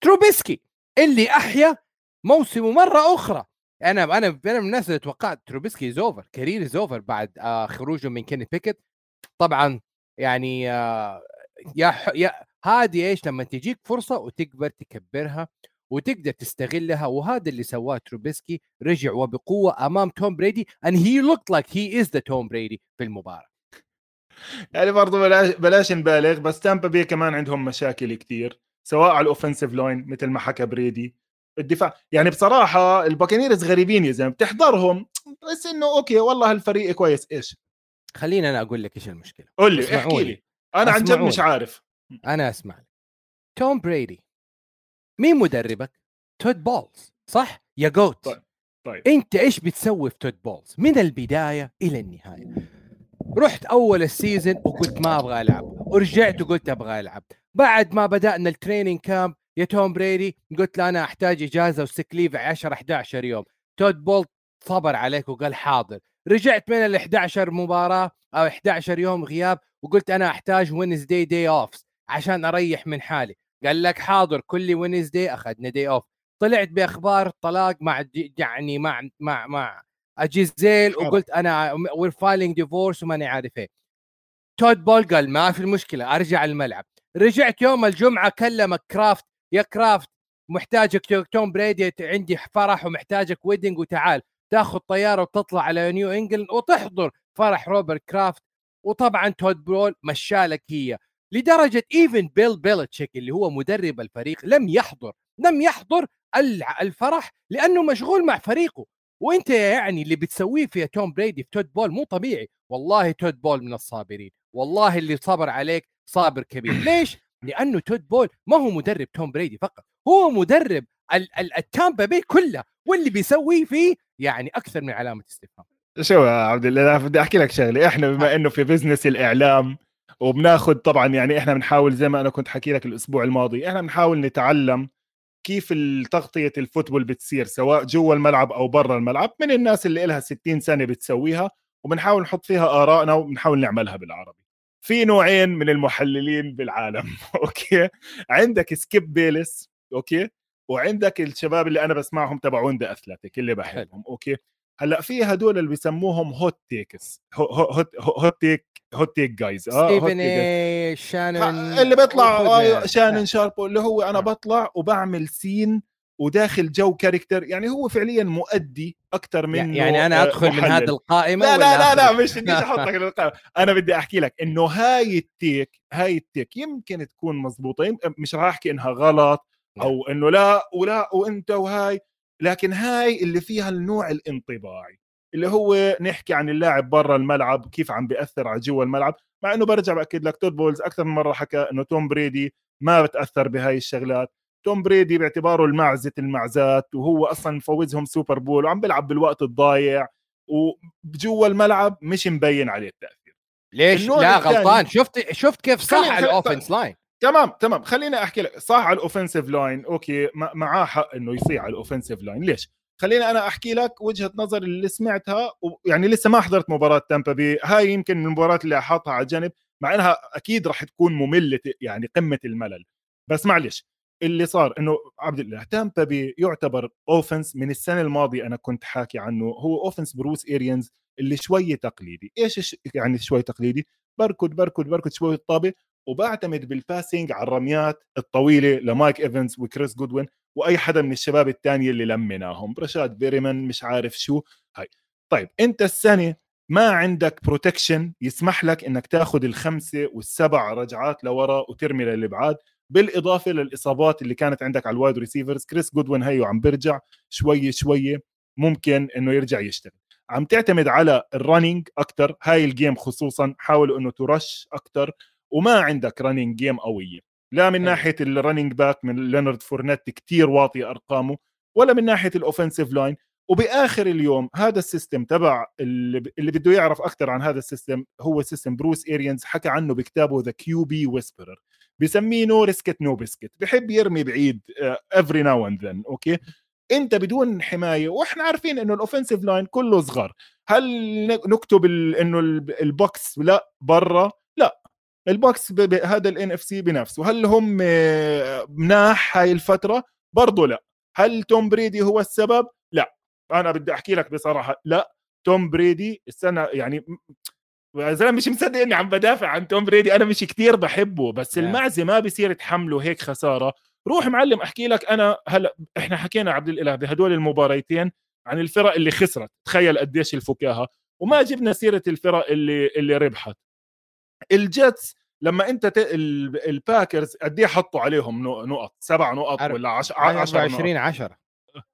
تروبيسكي اللي أحيا موسمه مرة أخرى. أنا أنا أنا من الناس اللي توقعت تروبيسكي is over career is over بعد آه خروجه من كيني بيكت طبعا يعني آه يا يا هذه إيش لما تجيك فرصة وتكبر تكبرها وتقدر تستغلها وهذا اللي سواه تروبيسكي رجع وبقوة أمام توم بريدي and he looked like he is the توم بريدي في المباراة. يعني برضه بلاش بلاش نبالغ بس تامبا بي كمان عندهم مشاكل كثير سواء على ال offensive line مثل ما حكى بريدي الدفاع يعني بصراحة البكانيرز غريبين يا زلمة بتحضرهم بس إنه أوكي والله الفريق كويس إيش خليني أنا أقول لك إيش المشكلة قول لي احكي لي أنا عن جد مش عارف أنا أسمع توم بريدي مين مدربك؟ تود بولز صح؟ يا جوت طيب. طيب. أنت إيش بتسوي في تود بولز؟ من البداية إلى النهاية رحت أول ال season وقلت ما أبغى ألعب ورجعت وقلت أبغى ألعب بعد ما بدأنا ال training camp يا توم بريدي قلت له أنا أحتاج إجازة و sick leave 10 11 يوم. تود بولز صبر عليك وقال حاضر. رجعت من ال 11 مباراة أو 11 يوم غياب وقلت أنا أحتاج Wednesday day off عشان أريح من حالي. قال لك حاضر كل Wednesday أخذنا day off طلعت بأخبار طلاق مع يعني مع مع مع جيزيل وقلت أنا we're filing divorce وماني عارف إيه. تود بولز قال ما في المشكلة أرجع الملعب. رجعت يوم الجمعة كلمك كرافت. يا كرافت محتاجك توم بريدي عندي فرح ومحتاجك wedding وتعال. تاخذ طيارة وتطلع على نيو انجلند وتحضر فرح روبرت كرافت. وطبعا تود بولز مشى لك هي. لدرجة even بيل بيلتشيك اللي هو مدرب الفريق لم يحضر لم يحضر الفرح لأنه مشغول مع فريقه. وأنت يعني اللي بتسويه في توم بريدي في تود بولز مو طبيعي. والله تود بولز من الصابرين. والله اللي صبر عليك صابر كبير. ليش؟ لأنه تود بولز ما هو مدرب توم بريدي فقط هو مدرب التامبا بي كله واللي بيسويه فيه يعني أكثر من علامة استفهام. شو يا عبد الله بدي أحكي لك شغلة. إحنا بما إنه في بزنس الإعلام وبناخذ طبعا يعني إحنا بنحاول زي ما أنا كنت حكي لك الأسبوع الماضي إحنا بنحاول نتعلم كيف تغطية ال football بتصير سواء جوا الملعب أو برا الملعب من الناس اللي لها 60 سنة بتسويها وبنحاول نحط فيها آرائنا وبنحاول نعملها بالعربي. في نوعين من المحللين بالعالم أوكي؟ عندك سكيب بايلس أوكي؟ وعندك الشباب اللي أنا بسمعهم تبعون The Athletic اللي بحبهم أوكي؟ هلأ في هدول اللي بيسموهم hot takes hot hot take hot take guys آه ستيفن شانون اللي بيطلع آه شانون شارب و اللي هو أنا بطلع وبعمل scene وداخل جو character يعني هو فعليا مؤدي أكثر من يعني أنا أدخل محلل. من هذه القائمة لا لا لا, لا مش بدي أحطك القائمة. أنا بدي أحكي لك إنه هاي ال take هاي ال take يمكن تكون مضبوطة مش راح أحكي إنها غلط أو إنه لا ولا وأنت وهاي لكن هاي اللي فيها النوع الانطباعي اللي هو نحكي عن اللاعب برا الملعب كيف عم بيأثر على جوا الملعب. مع إنه برجع بأكد لك تود بولز أكثر من مرة حكى إنه توم بريدي ما بتأثر بهاي الشغلات. توم بريدي باعتباره المعزة المعزات وهو أصلا مفوزهم Super Bowl وعم بيلعب بالوقت الضايع وجوا الملعب مش مبين عليه التأثير. ليش؟ لا غلطان. شفت شفت كيف صح على ال offense line تمام تمام. خليني أحكي لك. صح على ال offensive line أوكي معاه حق إنه يصيح على ال offensive line ليش؟ خليني أنا أحكي لك وجهة نظر اللي سمعتها ويعني لسه ما حضرت مباراة تامبا بي. هاي يمكن من المباريات اللي أحطها على جنب مع إنها أكيد راح تكون مملة يعني قمة الملل. بس معلش اللي صار إنه عبد الله تامبا بي يعتبر offense من السنة الماضية أنا كنت حاكي عنه هو offense بروس ايريانز اللي شوية تقليدي. إيش يعني شوي تقليدي؟ بركض بركض بركض شوي الطابه وبعتمد بال passing على الرميات الطويلة لمايك إيفنز وكريس جودوين وأي حدا من الشباب الثانية اللي لمناهم بريشاد بيريمان مش عارف شو. هاي. طيب أنت السنة ما عندك protection يسمح لك إنك تاخذ الخمسة والسبع رجعات لورا وترمي للإبعاد. بالإضافة للإصابات اللي كانت عندك على ال wide receivers كريس جودوين هيو عم بيرجع شوي شوي ممكن إنه يرجع يشتغل. عم تعتمد على ال running أكثر هاي ال game خصوصا حاول إنه ترش أكثر وما عندك running game قوية. لا من ناحية ال running back من لينارد فورنيت كتير واطي أرقامه ولا من ناحية ال offensive line وبآخر اليوم هذا ال system تبع اللي, اللي بده يعرف أكثر عن هذا ال system هو system بروس ايريانز حكى عنه بكتابه The QB Whisperer بسميه no risk it no biscuit بحب يرمي بعيد every now and then أوكي؟ أنت بدون حماية وإحنا عارفين إنه ال offensive line كله صغار. هل نكتب إنه البوكس لا برا لا. البوكس هذا ال NFC بنفسه. هل هم مناح هاي الفترة؟ برضه لا. هل توم بريدي هو السبب؟ لا. أنا بدي أحكي لك بصراحة لا. توم بريدي السنة يعني زلمه مش مصدق اني عم بدافع عن توم بريدي. أنا مش كتير بحبه بس المعزة ما بصير تحمله هيك خسارة. روح معلم أحكي لك أنا هلأ إحنا حكينا عبد الإله بهدول المباريتين عن الفرق اللي خسرت. تخيل قديش الفكاهة. وما جبنا سيرة الفرق اللي اللي ربحت. الجيتس لما أنت ت... الباكرز قد إيه حطوا عليهم نقط؟ سبع نقط ولا 10 24 10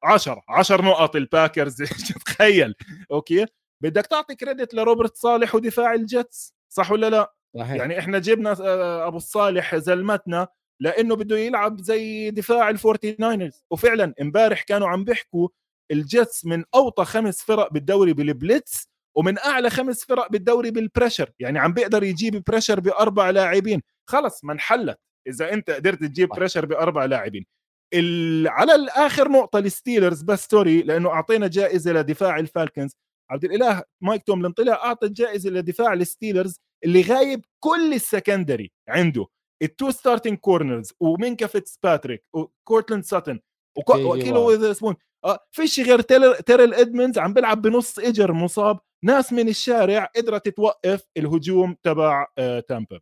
10 10 نقط الباكرز. تخيل؟ أوكي؟ بدك تعطي credit لروبرت صالح ودفاع الجيتس صح ولا لا؟ صحيح. يعني إحنا جبنا آه، أبو الصالح زلمتنا لأنه بده يلعب زي دفاع الفورتي ناينرز وفعلا امبارح كانوا عم بيحكوا الجيتس من أوطى خمس فرق بالدوري بال blitz ومن أعلى خمس فرق بالدوري بال pressure يعني عم بيقدر يجيب pressure بأربع لاعبين. خلص ما انحلت. إذا أنت قدرت تجيب pressure بأربع لاعبين. على الآخر نقطة الستيلرز بس sorry لأنه أعطينا جائزة لدفاع الفالكنز عبد الإله مايك توملن طلع أعطى جائزه لدفاع الستيلرز اللي غايب كل ال secondary عنده. التو ستارتنج كورنرز ومينكا فيتس باتريك وكورتلاند ساتن وكيلو ويذر سبون آه فيش غير تيرل إدمنز عم بيلعب بنص إجر مصاب ناس من الشارع قدرت توقف الهجوم تبع آه تامبا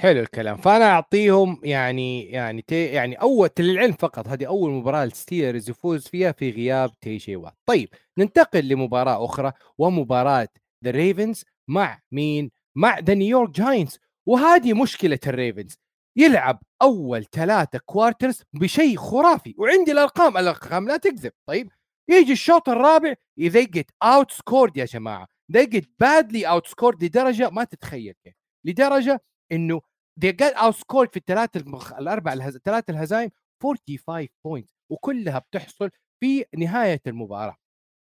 حلو الكلام. فأنا أعطيهم يعني يعني تي يعني أول للعلم فقط هذه أول مباراة الستيرز يفوز فيها في غياب تيشي وات طيب ننتقل لمباراة أخرى ومباراة ذا ريفنز مع مين؟ مع the نيويورك جاينتس وهذه مشكلة الريفنز يلعب أول ثلاثة quarters بشيء خرافي وعندي الأرقام الأرقام لا تكذب. طيب يجي الشوط الرابع they get outscored يا جماعة. they get badly outscored لدرجة ما تتخيل كيف. لدرجة إنه they get outscored في الثلاث المخ... الأربع الهز... الثلاث الهزايم 45 point وكلها بتحصل في نهاية المباراة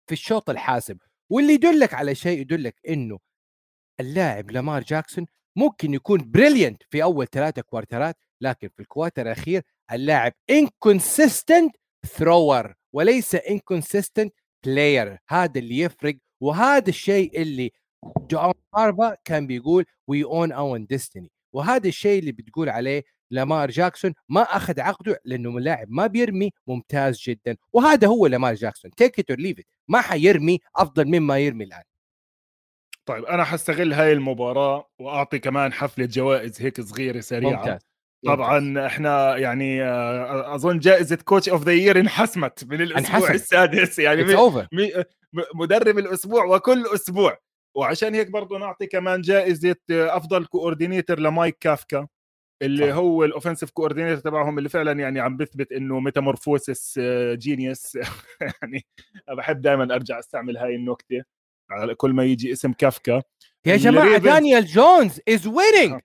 في الشوط الحاسم. واللي يدلك على شيء يدلك إنه اللاعب لامار جاكسون ممكن يكون brilliant في أول ثلاثة quarterات لكن في ال quarter الأخير اللاعب inconsistent thrower وليس inconsistent player هذا اللي يفرق وهذا الشيء اللي جون هاربو كان بيقول we own our destiny وهذا الشيء اللي بتقول عليه لامار جاكسون ما أخذ عقده لأنه لاعب ما بيرمي ممتاز جدا وهذا هو لامار جاكسون. take it or leave it ما حيرمي أفضل مما يرمي الآن. طيب أنا حستغل هاي المباراة وأعطي كمان حفلة جوائز هيك صغيرة سريعة. ممتاز. طبعا إحنا يعني آه، أظن جائزة Coach of the Year انحسمت من الأسبوع انحسم. السادس يعني مدرب الأسبوع وكل أسبوع. وعشان هيك برضه نعطي كمان جائزة أفضل coordinator لمايك كافكا اللي صح. هو ال offensive coordinator تبعهم اللي فعلا يعني عم بثبت إنه metamorphosis genius يعني بحب دائما أرجع أستعمل هاي النكتة على كل ما يجي اسم كافكا. يا جماعة دانيال جونز is winning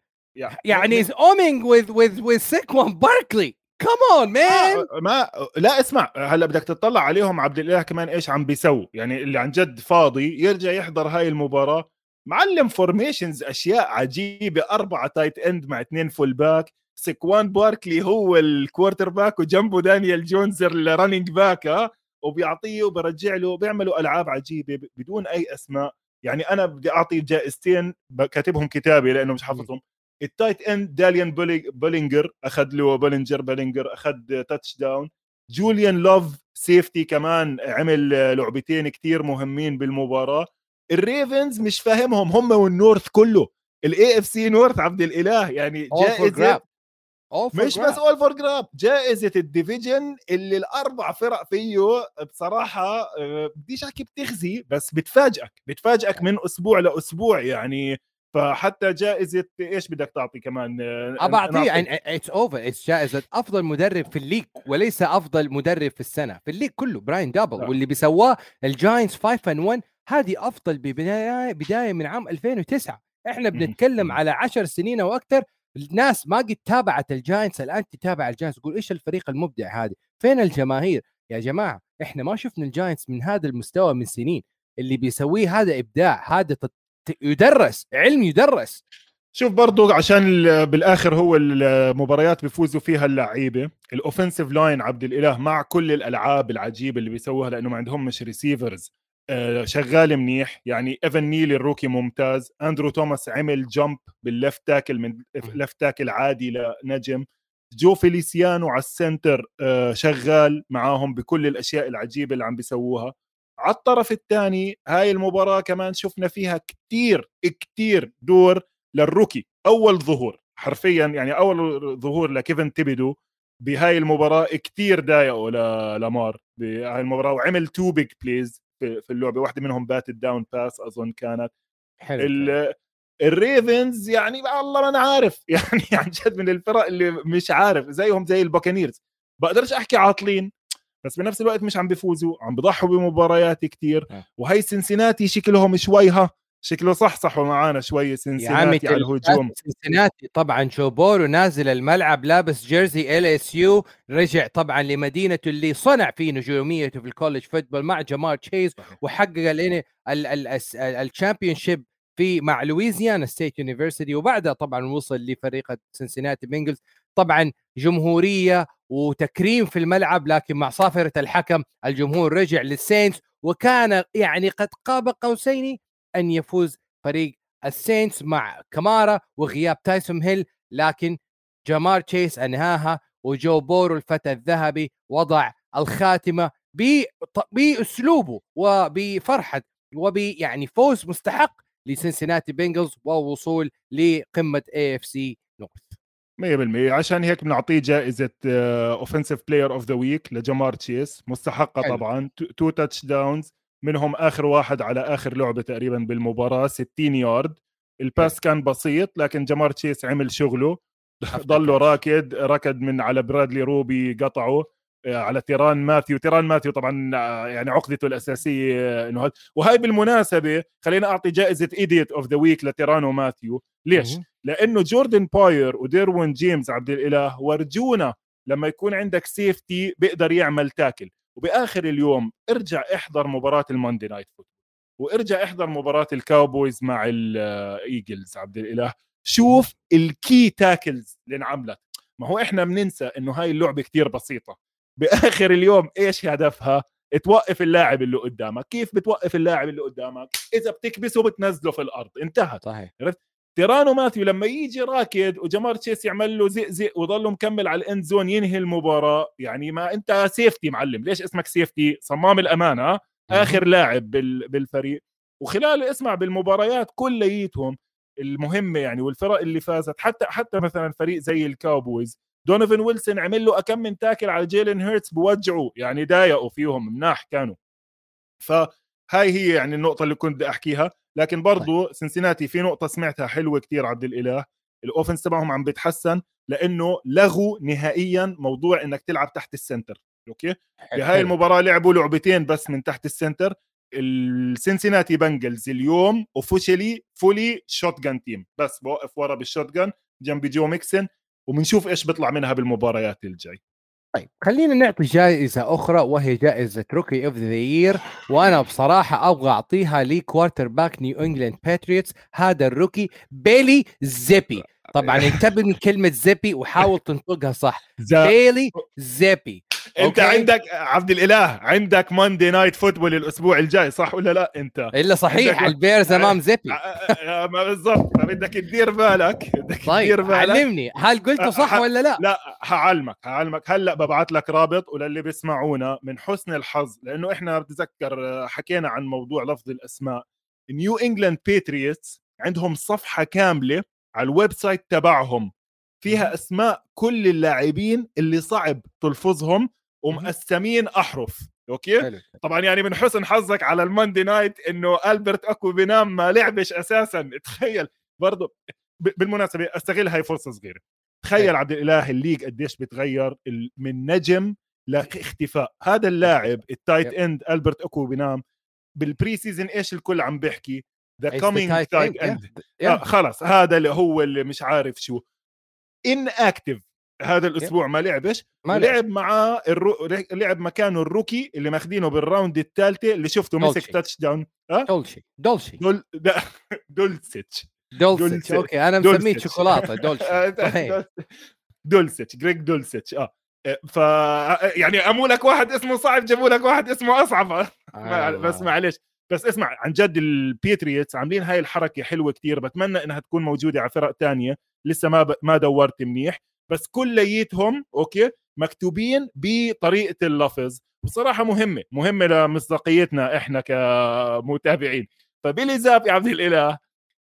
يعني is winning with with with سيكوان باركلي كمان مان ما لا اسمع هلا بدك تطلع عليهم عبد الإله كمان إيش عم بيسووا يعني اللي عن جد فاضي يرجع يحضر هاي المباراة. معلم formations أشياء عجيبة أربعة tight end مع اثنين full back سكوان باركلي هو ال quarterback وجنبه دانيال جونز ال running back ها وبيعطيه وبرجع له بيعملوا ألعاب عجيبة بدون أي أسماء. يعني أنا بدي أعطي جائزتين كاتبهم كتابي لأنه مش حافظهم. ال tight end داليان بولينجر أخذ له بولينجر بولينجر أخذ touchdown جوليان لوف safety كمان عمل لعبتين كتير مهمين بالمباراة. الريفنز مش فاهمهم هم وال North كله. ال AFC North عبد الإله يعني جائزة مش بس up for grabs جائزة ال division اللي الأربع فرق فيه بصراحة آه، بديش أحكي بتخزي بس بتفاجئك بتفاجئك من أسبوع لأسبوع يعني فحتى جائزة إيش بدك تعطي كمان؟ ابى اعطيه it's over it's جائزة أفضل مدرب في ال league وليس أفضل مدرب في السنة. في ال league كله براين دابول واللي بيسواه الجاينتس 5 and 1 هذه أفضل بدايه بداية من عام 2009 إحنا بنتكلم على 10 سنين أو أكثر الناس ما قد تابعت الجاينتس الآن تتابع الجاينتس تقول إيش الفريق المبدع هذا؟ فين الجماهير؟ يا جماعة إحنا ما شفنا الجاينتس من هذا المستوى من سنين. اللي بيسويه هذا إبداع هذا يدرس علم يدرس. شوف برضو عشان بالآخر هو المباريات بيفوزوا فيها اللعيبة. ال offensive line عبد الإله مع كل الألعاب العجيبة اللي بيسووها لأنه ما عندهم مش receivers آه، شغال منيح. يعني إيفان نيل ال rookie ممتاز. اندرو توماس عمل jump بال left tackle من left tackle عادي لنجم. جو فيليسيانو على ال center آه، شغال معاهم بكل الأشياء العجيبة اللي عم بيسووها. على الطرف الثاني هاي المباراة كمان شفنا فيها كتير كتير دور لل rookie. أول ظهور حرفيا يعني أول ظهور لكيفون تيبودو بهاي المباراة كتير ضايقوا لامار بهاي المباراة وعمل two big plays في اللعبة. واحدة منهم bat down pass أظن كانت. حلو الريفنز يعني والله ما أنا عارف. يعني عن جد من الفرق اللي مش عارف زيهم زي البوكانيرز بقدرش أحكي عاطلين. بس بنفس الوقت مش عم بيفوزوا عم بضحوا بمباريات كتير. آه. وهي سنسناتي شكلهم شويها شكله صح صح معانا شوي سنسناتي على الهجوم. سنسناتي طبعا جو بورو نازل الملعب لابس jersey LSU رجع طبعا لمدينته اللي صنع فيه نجوميته في ال college football مع جمار تشيس وحقق ال championship في مع Louisiana State University وبعدها طبعا وصل لفريق سنسناتي بينجلز طبعا جمهورية وتكريم في الملعب لكن مع صافرة الحكم الجمهور رجع للسينتس وكان يعني قد قاب قوسين أن يفوز فريق السينتس مع كمارا وغياب تيسوم هيل لكن جمار تشيس أنهاها وجو بورو الفتى الذهبي وضع الخاتمة بأسلوبه وبفرحة وب يعني فوز مستحق لسنسناتي بينجلز ووصول لقمة AFC North 100% عشان هيك بنعطيه جائزة offensive player of the week لجمار تشيس. مستحقة حلو. طبعا. two touchdowns منهم آخر واحد على آخر لعبة تقريبا بالمباراة 60 يارد ال pass كان بسيط لكن جمار تشيس عمل شغله. ضله راكض ركض من على برادلي روبي قطعه. على تيران ماثيو. تيران ماثيو طبعا آه، يعني عقدته الأساسية إنه هذا. وهي بالمناسبة خلينا أعطي جائزة idiot of the week لتيرانو ماثيو. ليش؟ لأنه جوردن بوير وديروين جيمس عبد الإله ورجونا لما يكون عندك safety بيقدر يعمل tackle وبآخر اليوم ارجع احضر مباراة ال Monday night football. وارجع احضر مباراة الكاوبويز مع الايجلز عبد الإله. شوف ال key tackles اللي انعملت ما هو إحنا بننسى إنه هاي اللعبة كتير بسيطة. بآخر اليوم إيش هدفها؟ توقف اللاعب اللي قدامك. كيف بتوقف اللاعب اللي قدامك؟ إذا بتكبسه بتنزله في الأرض. انتهت. صحيح. عرفت؟ تيرانو ماثيو لما يجي راكض وجمار تشيس يعمل له زق وضله مكمل على ال end zone ينهي المباراة يعني ما أنت safety معلم. ليش اسمك safety صمام الأمان. آخر لاعب بالفريق. وخلال اسمع بالمباريات كليتهم المهمة يعني والفرق اللي فازت حتى حتى مثلا فريق زي الكاوبويز دونيفن ويلسون عمل له أكم من tackle على جيلين هيرتس بوجعوا يعني ضايقوا فيهم مناح كانوا. فهاي هي يعني النقطة اللي كنت بدي أحكيها. لكن برضو سنسيناتي في نقطة سمعتها حلوة كتير عبد الإله. ال offense تبعهم عم بيتحسن لأنه لغوا نهائيا موضوع إنك تلعب تحت ال center okay؟ بهاي المباراة لعبوا لعبتين بس من تحت ال center السنسيناتي بنجلز اليوم officially fully shotgun team بس بوقف ورا بال shotgun جنب جو ميكسن وبنشوف إيش بيطلع منها بالمباريات الجاي طيب خلينا نعطي جائزة أخرى وهي جائزة rookie of the year وأنا بصراحة أبغى أعطيها ل quarterback نيو إنجلاند باتريوتس هذا ال rookie بيلي زيبي طبعا انتبه من كلمة زيبي وحاول تنطقها صح. بيلي زيبي انت okay. عندك عبد الإله عندك Monday Night Football الأسبوع الجاي صح ولا لا أنت؟ إلا صحيح البيرز امام زيبي ما بالضبط. بدك تدير بالك؟ بدك طيب تدير بالك؟ علمني. هل قلته صح ولا لا؟ لا هعلمك هعلمك. هلأ ببعث لك رابط وللي بيسمعونا من حسن الحظ لأنه إحنا بتذكر حكينا عن موضوع لفظ الأسماء. نيو انجلاند باتريوتس عندهم صفحة كاملة على ال website تبعهم. فيها أسماء كل اللاعبين اللي صعب تلفظهم ومقسمين أحرف okay؟ حلو. طبعا يعني من حسن حظك على ال Monday Night إنه ألبرت اكو بينام ما لعبش أساسا. تخيل برضه بالمناسبة أستغل هاي فرصة صغيرة. تخيل عبد الإله ال league قديش بتغير من نجم لاختفاء. هذا اللاعب ال tight end البرت اكو بينام بال preseason إيش الكل عم بيحكي؟ the coming tight end خلص هذا اللي هو اللي مش عارف شو. inactive هذا الأسبوع ما لعبش ما لعب معاه الرو... لعب مكانه ال rookie اللي ماخذينه بال round الثالثة اللي شفته مسك تاتش داون أه؟ دولشي دولشي. دول دولسيتش. دولسيتش okay أنا مسميه شوكولاتة دولشي. آه،. دولسيتش. جريج دولسيتش آه. ف يعني أمو لك واحد اسمه صعب جابوا لك واحد اسمه أصعب. آه. بس معلش بس اسمع عن جد البيتريتس عاملين هاي الحركة حلوة كتير بتمنى إنها تكون موجودة على فرق تانية. لسه ما ب... ما دورت منيح. بس كليتهم okay مكتوبين بطريقة اللفظ. بصراحة مهمة مهمة لمصداقيتنا إحنا كمتابعين. فبيلي زاب يا عبد الإله؟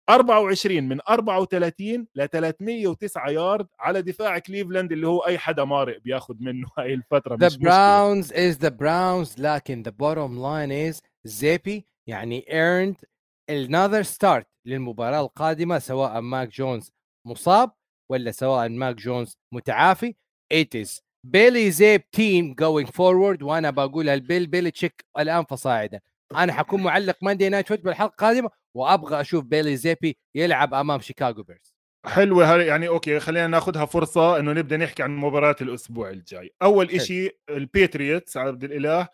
24 من 34 ل 309 يارد على دفاع كليفلاند اللي هو أي حدا مارق بياخذ منه هاي الفترة The Browns is the Browns لكن the bottom line is زيبي يعني earned another start للمباراة القادمة سواء ماك جونز مصاب ولا سواء ماك جونز متعافي؟ It is بيلي زيب team going forward وأنا بقولها لبيل بيليتشيك الآن فصاعدا. أنا حكون معلق Monday Night Football الحلقة القادمه وأبغى أشوف بيلي زيبي يلعب أمام شيكاغو بيرز حلوة يعني okay خلينا ناخذها فرصة إنه نبدأ نحكي عن مباراة الأسبوع الجاي. أول شيء البيتريتس عبد الإله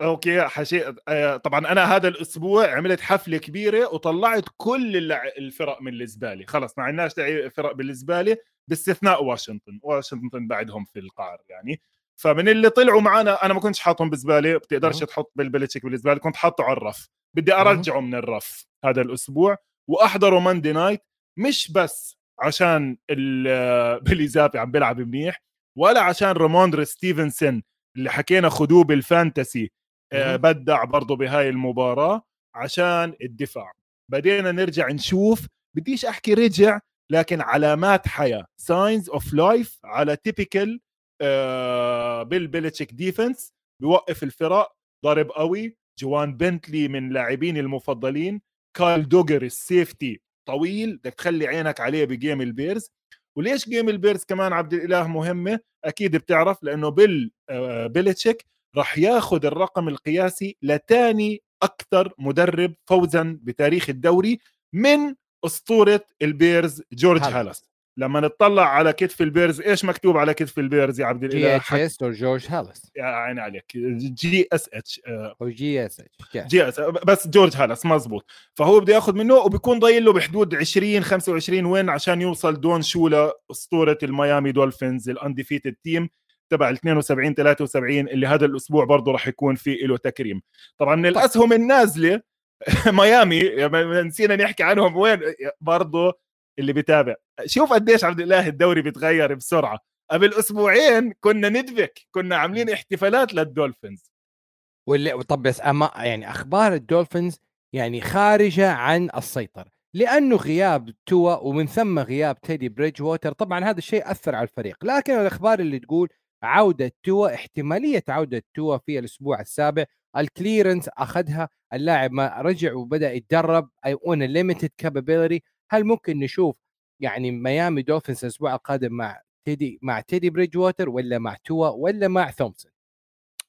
okay حشي آه، طبعا أنا هذا الأسبوع عملت حفلة كبيرة وطلعت كل الفرق من الزباله خلص ما عندناش فرق بالزباله باستثناء واشنطن. واشنطن بعدهم في القعر يعني. فمن اللي طلعوا معنا أنا ما كنتش حاطهم بزبالة بتقدرش تحط بالبلتشيك بالزبالة كنت حاطه على الرف. بدي ارجعه من الرف هذا الأسبوع. واحضره Monday Night مش بس عشان بيلي زابي عم بيلعب منيح ولا عشان روموندر ستيفنسون اللي حكينا خدوه بال fantasy. بدع برضه بهاي المباراة عشان الدفاع. بدينا نرجع نشوف بديش أحكي رجع لكن علامات حياة. signs of life على typical Bill Belichick defense بيوقف الفرق ضرب قوي. جوان بنتلي من لاعبين المفضلين. كايل دوجر ال safety طويل بدك تخلي عينك عليه ب game البيرز. وليش game البيرز كمان عبد الإله مهمة؟ أكيد بتعرف لأنه بيل آه، بيلتشيك راح ياخذ الرقم القياسي لتاني أكثر مدرب فوزا بتاريخ الدوري من أسطورة البيرز جورج هالس لما نطلع على كتف البيرز إيش مكتوب على كتف البيرز يا عبد الإله؟ GS أو جورج هالس يا عيني عليك. جي إس إتش أو جي إس إتش جي إس. بس جورج هالس مزبوط فهو بده ياخذ منه وبيكون ضايل له بحدود 20 25 وين عشان يوصل دون شولا اسطوره الميامي دولفينز ال undefeated team تبع ال 72 73 اللي هذا الأسبوع برضه راح يكون في له تكريم. طبعا من طيب. الاسهم النازله ميامي نسينا نحكي عنهم وين برضه اللي بيتابع. شوف قديش عبد الله الدوري بيتغير بسرعة. قبل أسبوعين كنا ندبك كنا عاملين احتفالات للدولفينز. واللي طب بس أما يعني أخبار الدولفينز يعني خارجة عن السيطرة. لأنه غياب توا ومن ثم غياب تيدي بريدج ووتر طبعا هذا الشيء أثر على الفريق. لكن الأخبار اللي تقول عودة توا احتمالية عودة توا في الأسبوع السابع. ال clearance أخذها اللاعب ما رجع وبدأ يتدرب أي on limited capability هل ممكن نشوف يعني ميامي دولفينز الأسبوع القادم مع تيدي مع تيدي بريدج ووتر ولا مع توا ولا مع ثومسون؟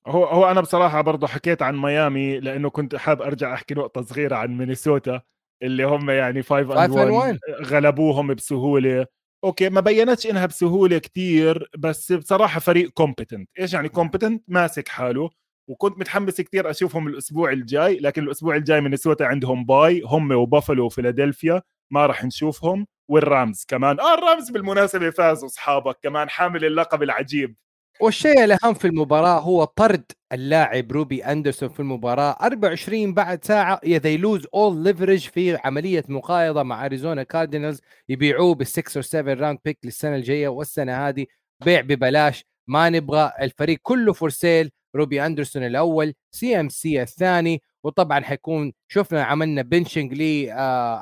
هو هو أنا بصراحة برضه حكيت عن ميامي لأنه كنت حاب أرجع أحكي نقطة صغيرة عن مينيسوتا اللي هم يعني 5 and 1 غلبوهم بسهولة. okay ما بينتش إنها بسهولة كتير بس بصراحة فريق competent إيش يعني competent ماسك حاله وكنت متحمس كتير أشوفهم الأسبوع الجاي لكن الأسبوع الجاي مينيسوتا عندهم bye هم وبافلو وفيلادلفيا ما راح نشوفهم. والرامز كمان. آه الرامز بالمناسبة فازوا أصحابك كمان حامل اللقب العجيب. والشيء الاهم في المباراة هو طرد اللاعب روبي أندرسون في المباراة. 24 بعد ساعة they lose all leverage في عملية مقايضة مع أريزونا كاردينالز يبيعوه بالسكس اور 7 راوند بيك للسنة الجاية والسنة هذه. بيع ببلاش. ما نبغى. الفريق كله فور سيل روبي أندرسون الأول. سي ام سي الثاني. وطبعا حيكون شفنا عملنا بنشنج لي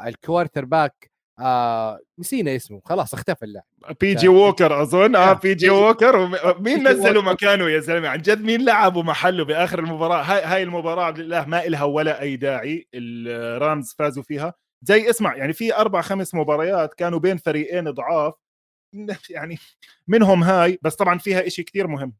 الكوارتر باك آه نسينا اسمه. خلاص اختفى اللاعب. بي جي ووكر أظن. آه بي جي ووكر مين نزلوا مكانه يا زلمة؟ عن جد مين لعبوا محله بآخر المباراة؟ هاي هاي المباراة لله ما إلها ولا أي داعي. الرامز فازوا فيها. زي اسمع يعني في أربع خمس مباريات كانوا بين فريقين ضعاف. يعني منهم هاي بس طبعا فيها إشي كتير مهم.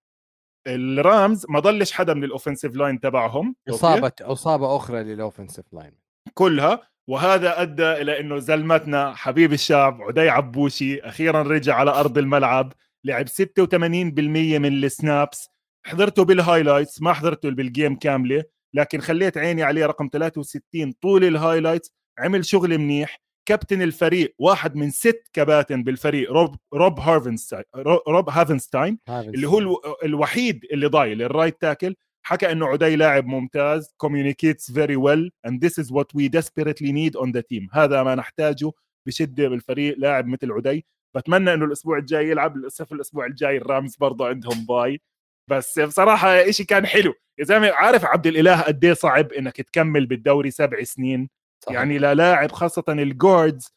الرامز ما ضلش حدا من ال offensive line تبعهم. اصابه إصابة أخرى لل offensive line كلها. وهذا أدى إلى إنه زلمتنا حبيب الشعب عدي عبوشي أخيرا رجع على أرض الملعب لعب 86% من ال snaps. حضرته بال highlights ما حضرته بال game كاملة لكن خليت عيني عليه رقم 63 طول ال highlights. عمل شغل منيح. كابتن الفريق واحد من ست كباتن بالفريق روب روب هارفنستاين روب هافنستاين اللي هو الوحيد اللي ضايل ال right tackle. حكى إنه عدي لاعب ممتاز communicates very well and this is what we desperately need on the team. هذا ما نحتاجه بشدة بالفريق لاعب مثل عدي. بتمنى إنه الأسبوع الجاي يلعب للأسف الأسبوع الجاي الرامز برضه عندهم bye بس بصراحة إشي كان حلو. يا زلمة عارف عبد الإله قد إيه صعب إنك تكمل بالدوري سبع سنين؟ صحيح. يعني للاعب خاصة ال guards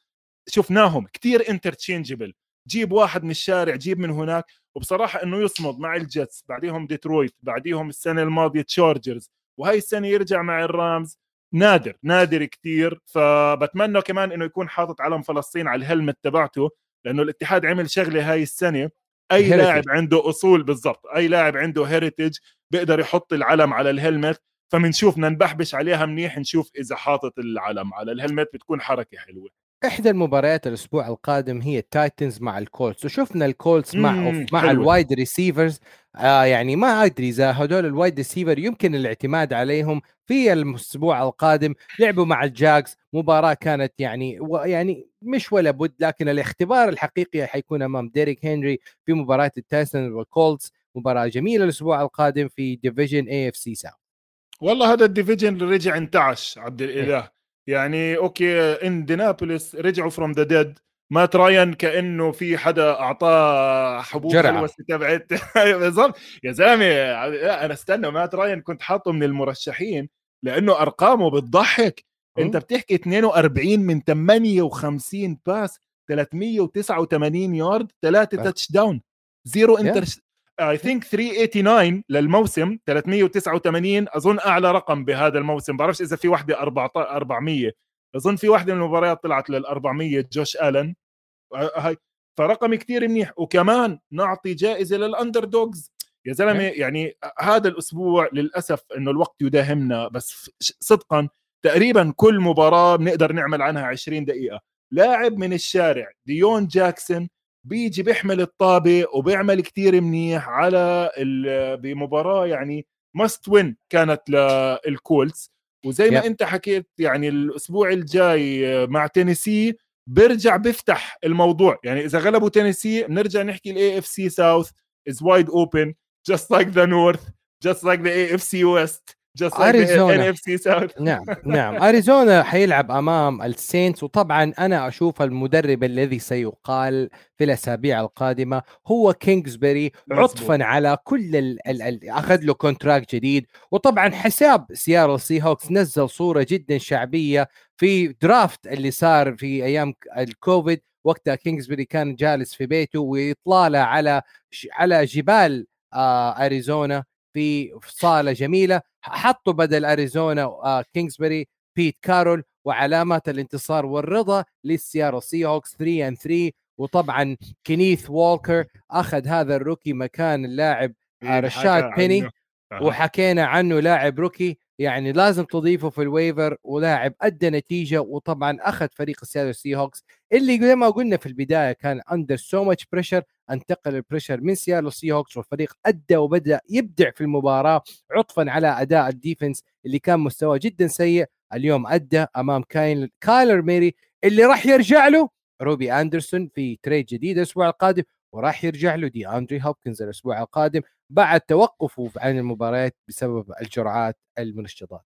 شفناهم كثير interchangeable جيب واحد من الشارع جيب من هناك. وبصراحة إنه يصمد مع الجيتس بعديهم ديترويت بعديهم السنة الماضية تشارجرز. وهي السنة يرجع مع الرامز. نادر نادر كثير فبتمنى كمان إنه يكون حاطط علم فلسطين على ال helmet تبعته لأنه الاتحاد عمل شغلة هاي السنة. أي heritage. لاعب عنده أصول بالضبط أي لاعب عنده heritage بيقدر يحط العلم على ال helmet فبنشوف ننبحبش عليها منيح نشوف إذا حاطط العلم على ال helmet بتكون حركة حلوة. إحدى المباريات الأسبوع القادم هي التايتنز مع الكولتس وشفنا الكولتس مع مع ال wide receivers آه يعني ما أدري إذا هدول ال wide receiver يمكن الاعتماد عليهم في الأسبوع القادم. لعبوا مع الجاكس. مباراة كانت يعني يعني مش ولا بد لكن الاختبار الحقيقي حيكون أمام ديريك هنري في مباراة التايتنز والكولتس مباراة جميلة الأسبوع القادم في division AFC South والله هذا ال division رجع انتعش عبد الإله. يعني okay اندينابوليس رجعوا from the dead مات راين كأنه في حدا أعطاه حبوب جرعة. تبعت بالضبط. يا زلمة أنا استنى مات راين كنت حاطه من المرشحين لأنه أرقامه بتضحك. أنت بتحكي 42 من 58 pass 389 يارد ثلاثة touchdown zero inter I think 389 للموسم 389 أظن أعلى رقم بهذا الموسم. بعرفش إذا في وحده 400 أظن في وحده من المباريات طلعت لل 400 جوش ألن. هاي. فرقم كتير منيح. وكمان نعطي جائزة لل underdogs يا زلمة إيه. يعني هذا الأسبوع للأسف إنه الوقت يداهمنا. بس صدقا تقريبا كل مباراة بنقدر نعمل عنها 20 دقيقة. لاعب من الشارع ديون جاكسون بيجي بيحمل الطابة وبيعمل كتير منيح على بمباراة يعني must win كانت للكولتس وزي ما Yep. انت حكيت يعني الأسبوع الجاي مع تينيسي بيرجع بيفتح الموضوع. يعني إذا غلبوا تينيسي بنرجع نحكي ال AFC South is wide open just like the north just like the AFC west. Just like south. نعم نعم. اريزونا حيلعب أمام السينتس وطبعا أنا أشوف المدرب الذي سيقال في الأسابيع القادمة هو كينغزبري مظبوط. عطفا على كل ال ال ال أخذ له contract جديد. وطبعا حساب سياتل سي هوكس نزل صورة جدا شعبية في درافت اللي صار في أيام الكوفيد وقتها كينغزبري كان جالس في بيته ويطلع على ش- على جبال آه اريزونا في صالة جميلة. حطوا بدل أريزونا آه كينغزبري بيت كارول وعلامات الانتصار والرضا للسيارة. سي هوكس 3 ان 3 وطبعا كينيث وولكر أخذ هذا الروكي مكان اللاعب آه، رشاد حكى بيني. وحكينا عنه لاعب rookie يعني لازم تضيفه في ال waiver ولاعب أدى نتيجة وطبعا أخذ فريق السياتل سي هوكس اللي زي ما قلنا في البداية كان under so much pressure انتقل ال pressure من سياتل سي هوكس والفريق أدى وبدأ يبدع في المباراة عطفا على أداء ال defense اللي كان مستواه جدا سيء. اليوم أدى أمام كاين كايلر موري اللي راح يرجع له روبي أندرسون في trade جديد الأسبوع القادم وراح يرجع له دي أندري هوبكنز الأسبوع القادم. بعد توقفه عن المباريات بسبب الجرعات المنشطات.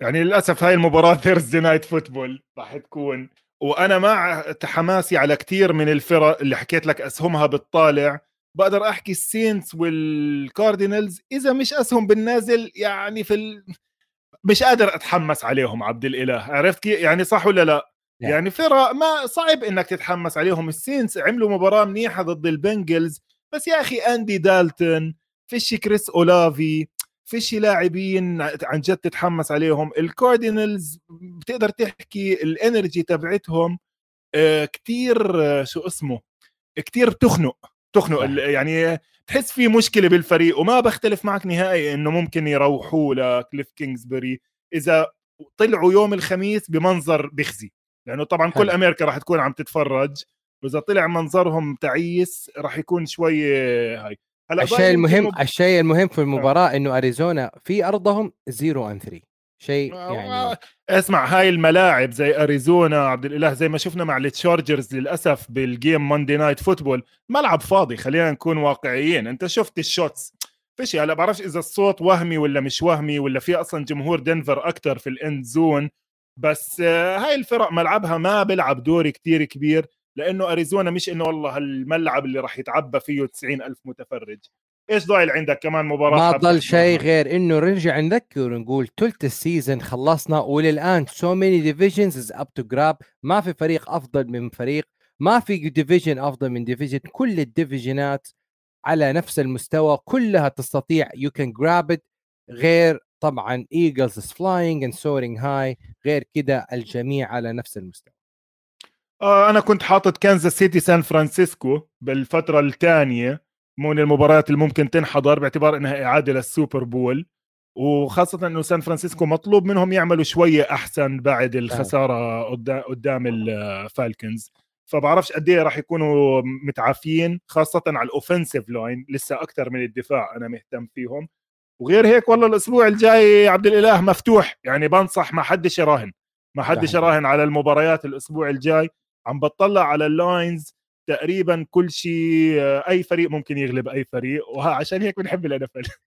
يعني للأسف هاي المباراة Thursday Night Football راح تكون وأنا مع حماسي على كثير من الفرق اللي حكيت لك أسهمها بالطالع بقدر أحكي السينتس والكاردينالز إذا مش أسهم بالنازل يعني في ال... مش قادر أتحمس عليهم عبد الإله عرفت كيف يعني صح ولا لا؟ نعم. يعني فرق ما صعب إنك تتحمس عليهم. ال Saints عملوا مباراة منيحة ضد ال Bengals بس يا أخي أندي دالتون فيش كريس اولافي فيش لاعبين عن جد تتحمس عليهم ال Cardinals بتقدر تحكي ال energy تبعتهم آه، كتير آه، شو اسمه كتير تخنق. ال- يعني تحس في مشكلة بالفريق وما بختلف معك نهائي إنه ممكن يروحوا لكليف كينغزبري إذا طلعوا يوم الخميس بمنظر بخزي لأنه طبعا كل حلو. أمريكا راح تكون عم تتفرج وإذا طلع منظرهم تعيس راح يكون شوي هاي. هلأ الشيء المهم يمكن الشيء المهم في المباراة إنه أريزونا في أرضهم 0 ان 3 شيء آه، يعني اسمع هاي الملاعب زي أريزونا عبد الإله زي ما شفنا مع ال Chargers للأسف بال game Monday Night Football ملعب فاضي خلينا نكون واقعيين. أنت شفت ال shots؟ فيش هلا بعرفش إذا الصوت وهمي ولا مش وهمي ولا في أصلا جمهور دنفر أكثر في ال end zone بس آه، هاي الفرق ملعبها ما بيلعب دور كتير كبير. لأنه أريزونا مش إنه والله الملعب اللي راح يتعبى فيه 90 ألف متفرج. إيش ضايل عندك كمان مباراة ما ضل؟ شيء غير إنه نرجع نذكر ونقول ثلث ال season خلصنا وللآن so many divisions is up to grab ما في فريق أفضل من فريق ما في division أفضل من division كل الديفيجنات على نفس المستوى كلها تستطيع. you can grab it غير طبعا Eagles is flying and soaring هاي غير كده الجميع على نفس المستوى. آه أنا كنت حاطط كانزاس سيتي سان فرانسيسكو بالفترة الثانية من المباريات اللي ممكن تنحضر باعتبار إنها إعادة لل Super Bowl. وخاصة إنه سان فرانسيسكو مطلوب منهم يعملوا شوية أحسن بعد الخسارة قدام قدام ال Falcons فبعرفش قد إيه راح يكونوا متعافين خاصة على ال offensive line لسه أكثر من الدفاع أنا مهتم فيهم. وغير هيك والله الأسبوع الجاي عبد الإله مفتوح يعني بنصح ما حدش يراهن. ما حدش. يراهن على المباريات الأسبوع الجاي. عم بطلع على ال lines تقريبا كل شيء أي فريق ممكن يغلب أي فريق وعشان هيك بنحب الان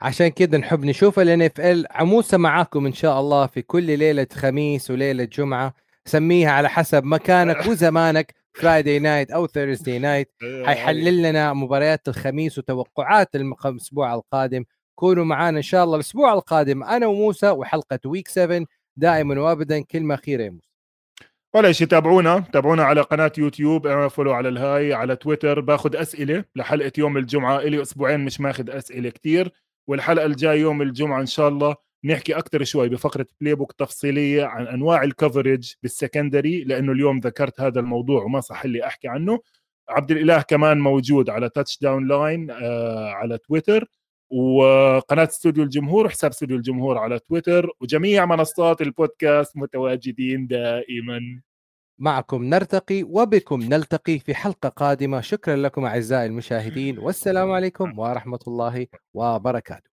عشان كده نحب نشوف ال NFL مع موسى معاكم إن شاء الله في كل ليلة خميس وليلة جمعة سميها على حسب مكانك وزمانك Friday night أو Thursday night حيحلل لنا مباريات الخميس وتوقعات الأسبوع القادم. كونوا معنا إن شاء الله الأسبوع القادم أنا وموسى وحلقة week 7 دائما وابدا كلمة أخيرة يا موسى. ولا شيء تابعونا تابعونا على قناة يوتيوب اعملوا follow على الهاي على تويتر. باخذ أسئلة لحلقة يوم الجمعة إلي أسبوعين مش ماخذ أسئلة كتير. والحلقة الجاي يوم الجمعة إن شاء الله نحكي أكثر شوي بفقرة playbook تفصيلية عن أنواع ال coverage بال secondary لأنه اليوم ذكرت هذا الموضوع وما صح لي أحكي عنه. عبد الإله كمان موجود على Touchdown Line على تويتر. وقناة استوديو الجمهور وحساب استوديو الجمهور على تويتر وجميع منصات البودكاست متواجدين دائما. معكم نرتقي وبكم نلتقي في حلقة قادمة. شكرا لكم أعزائي المشاهدين والسلام عليكم ورحمة الله وبركاته.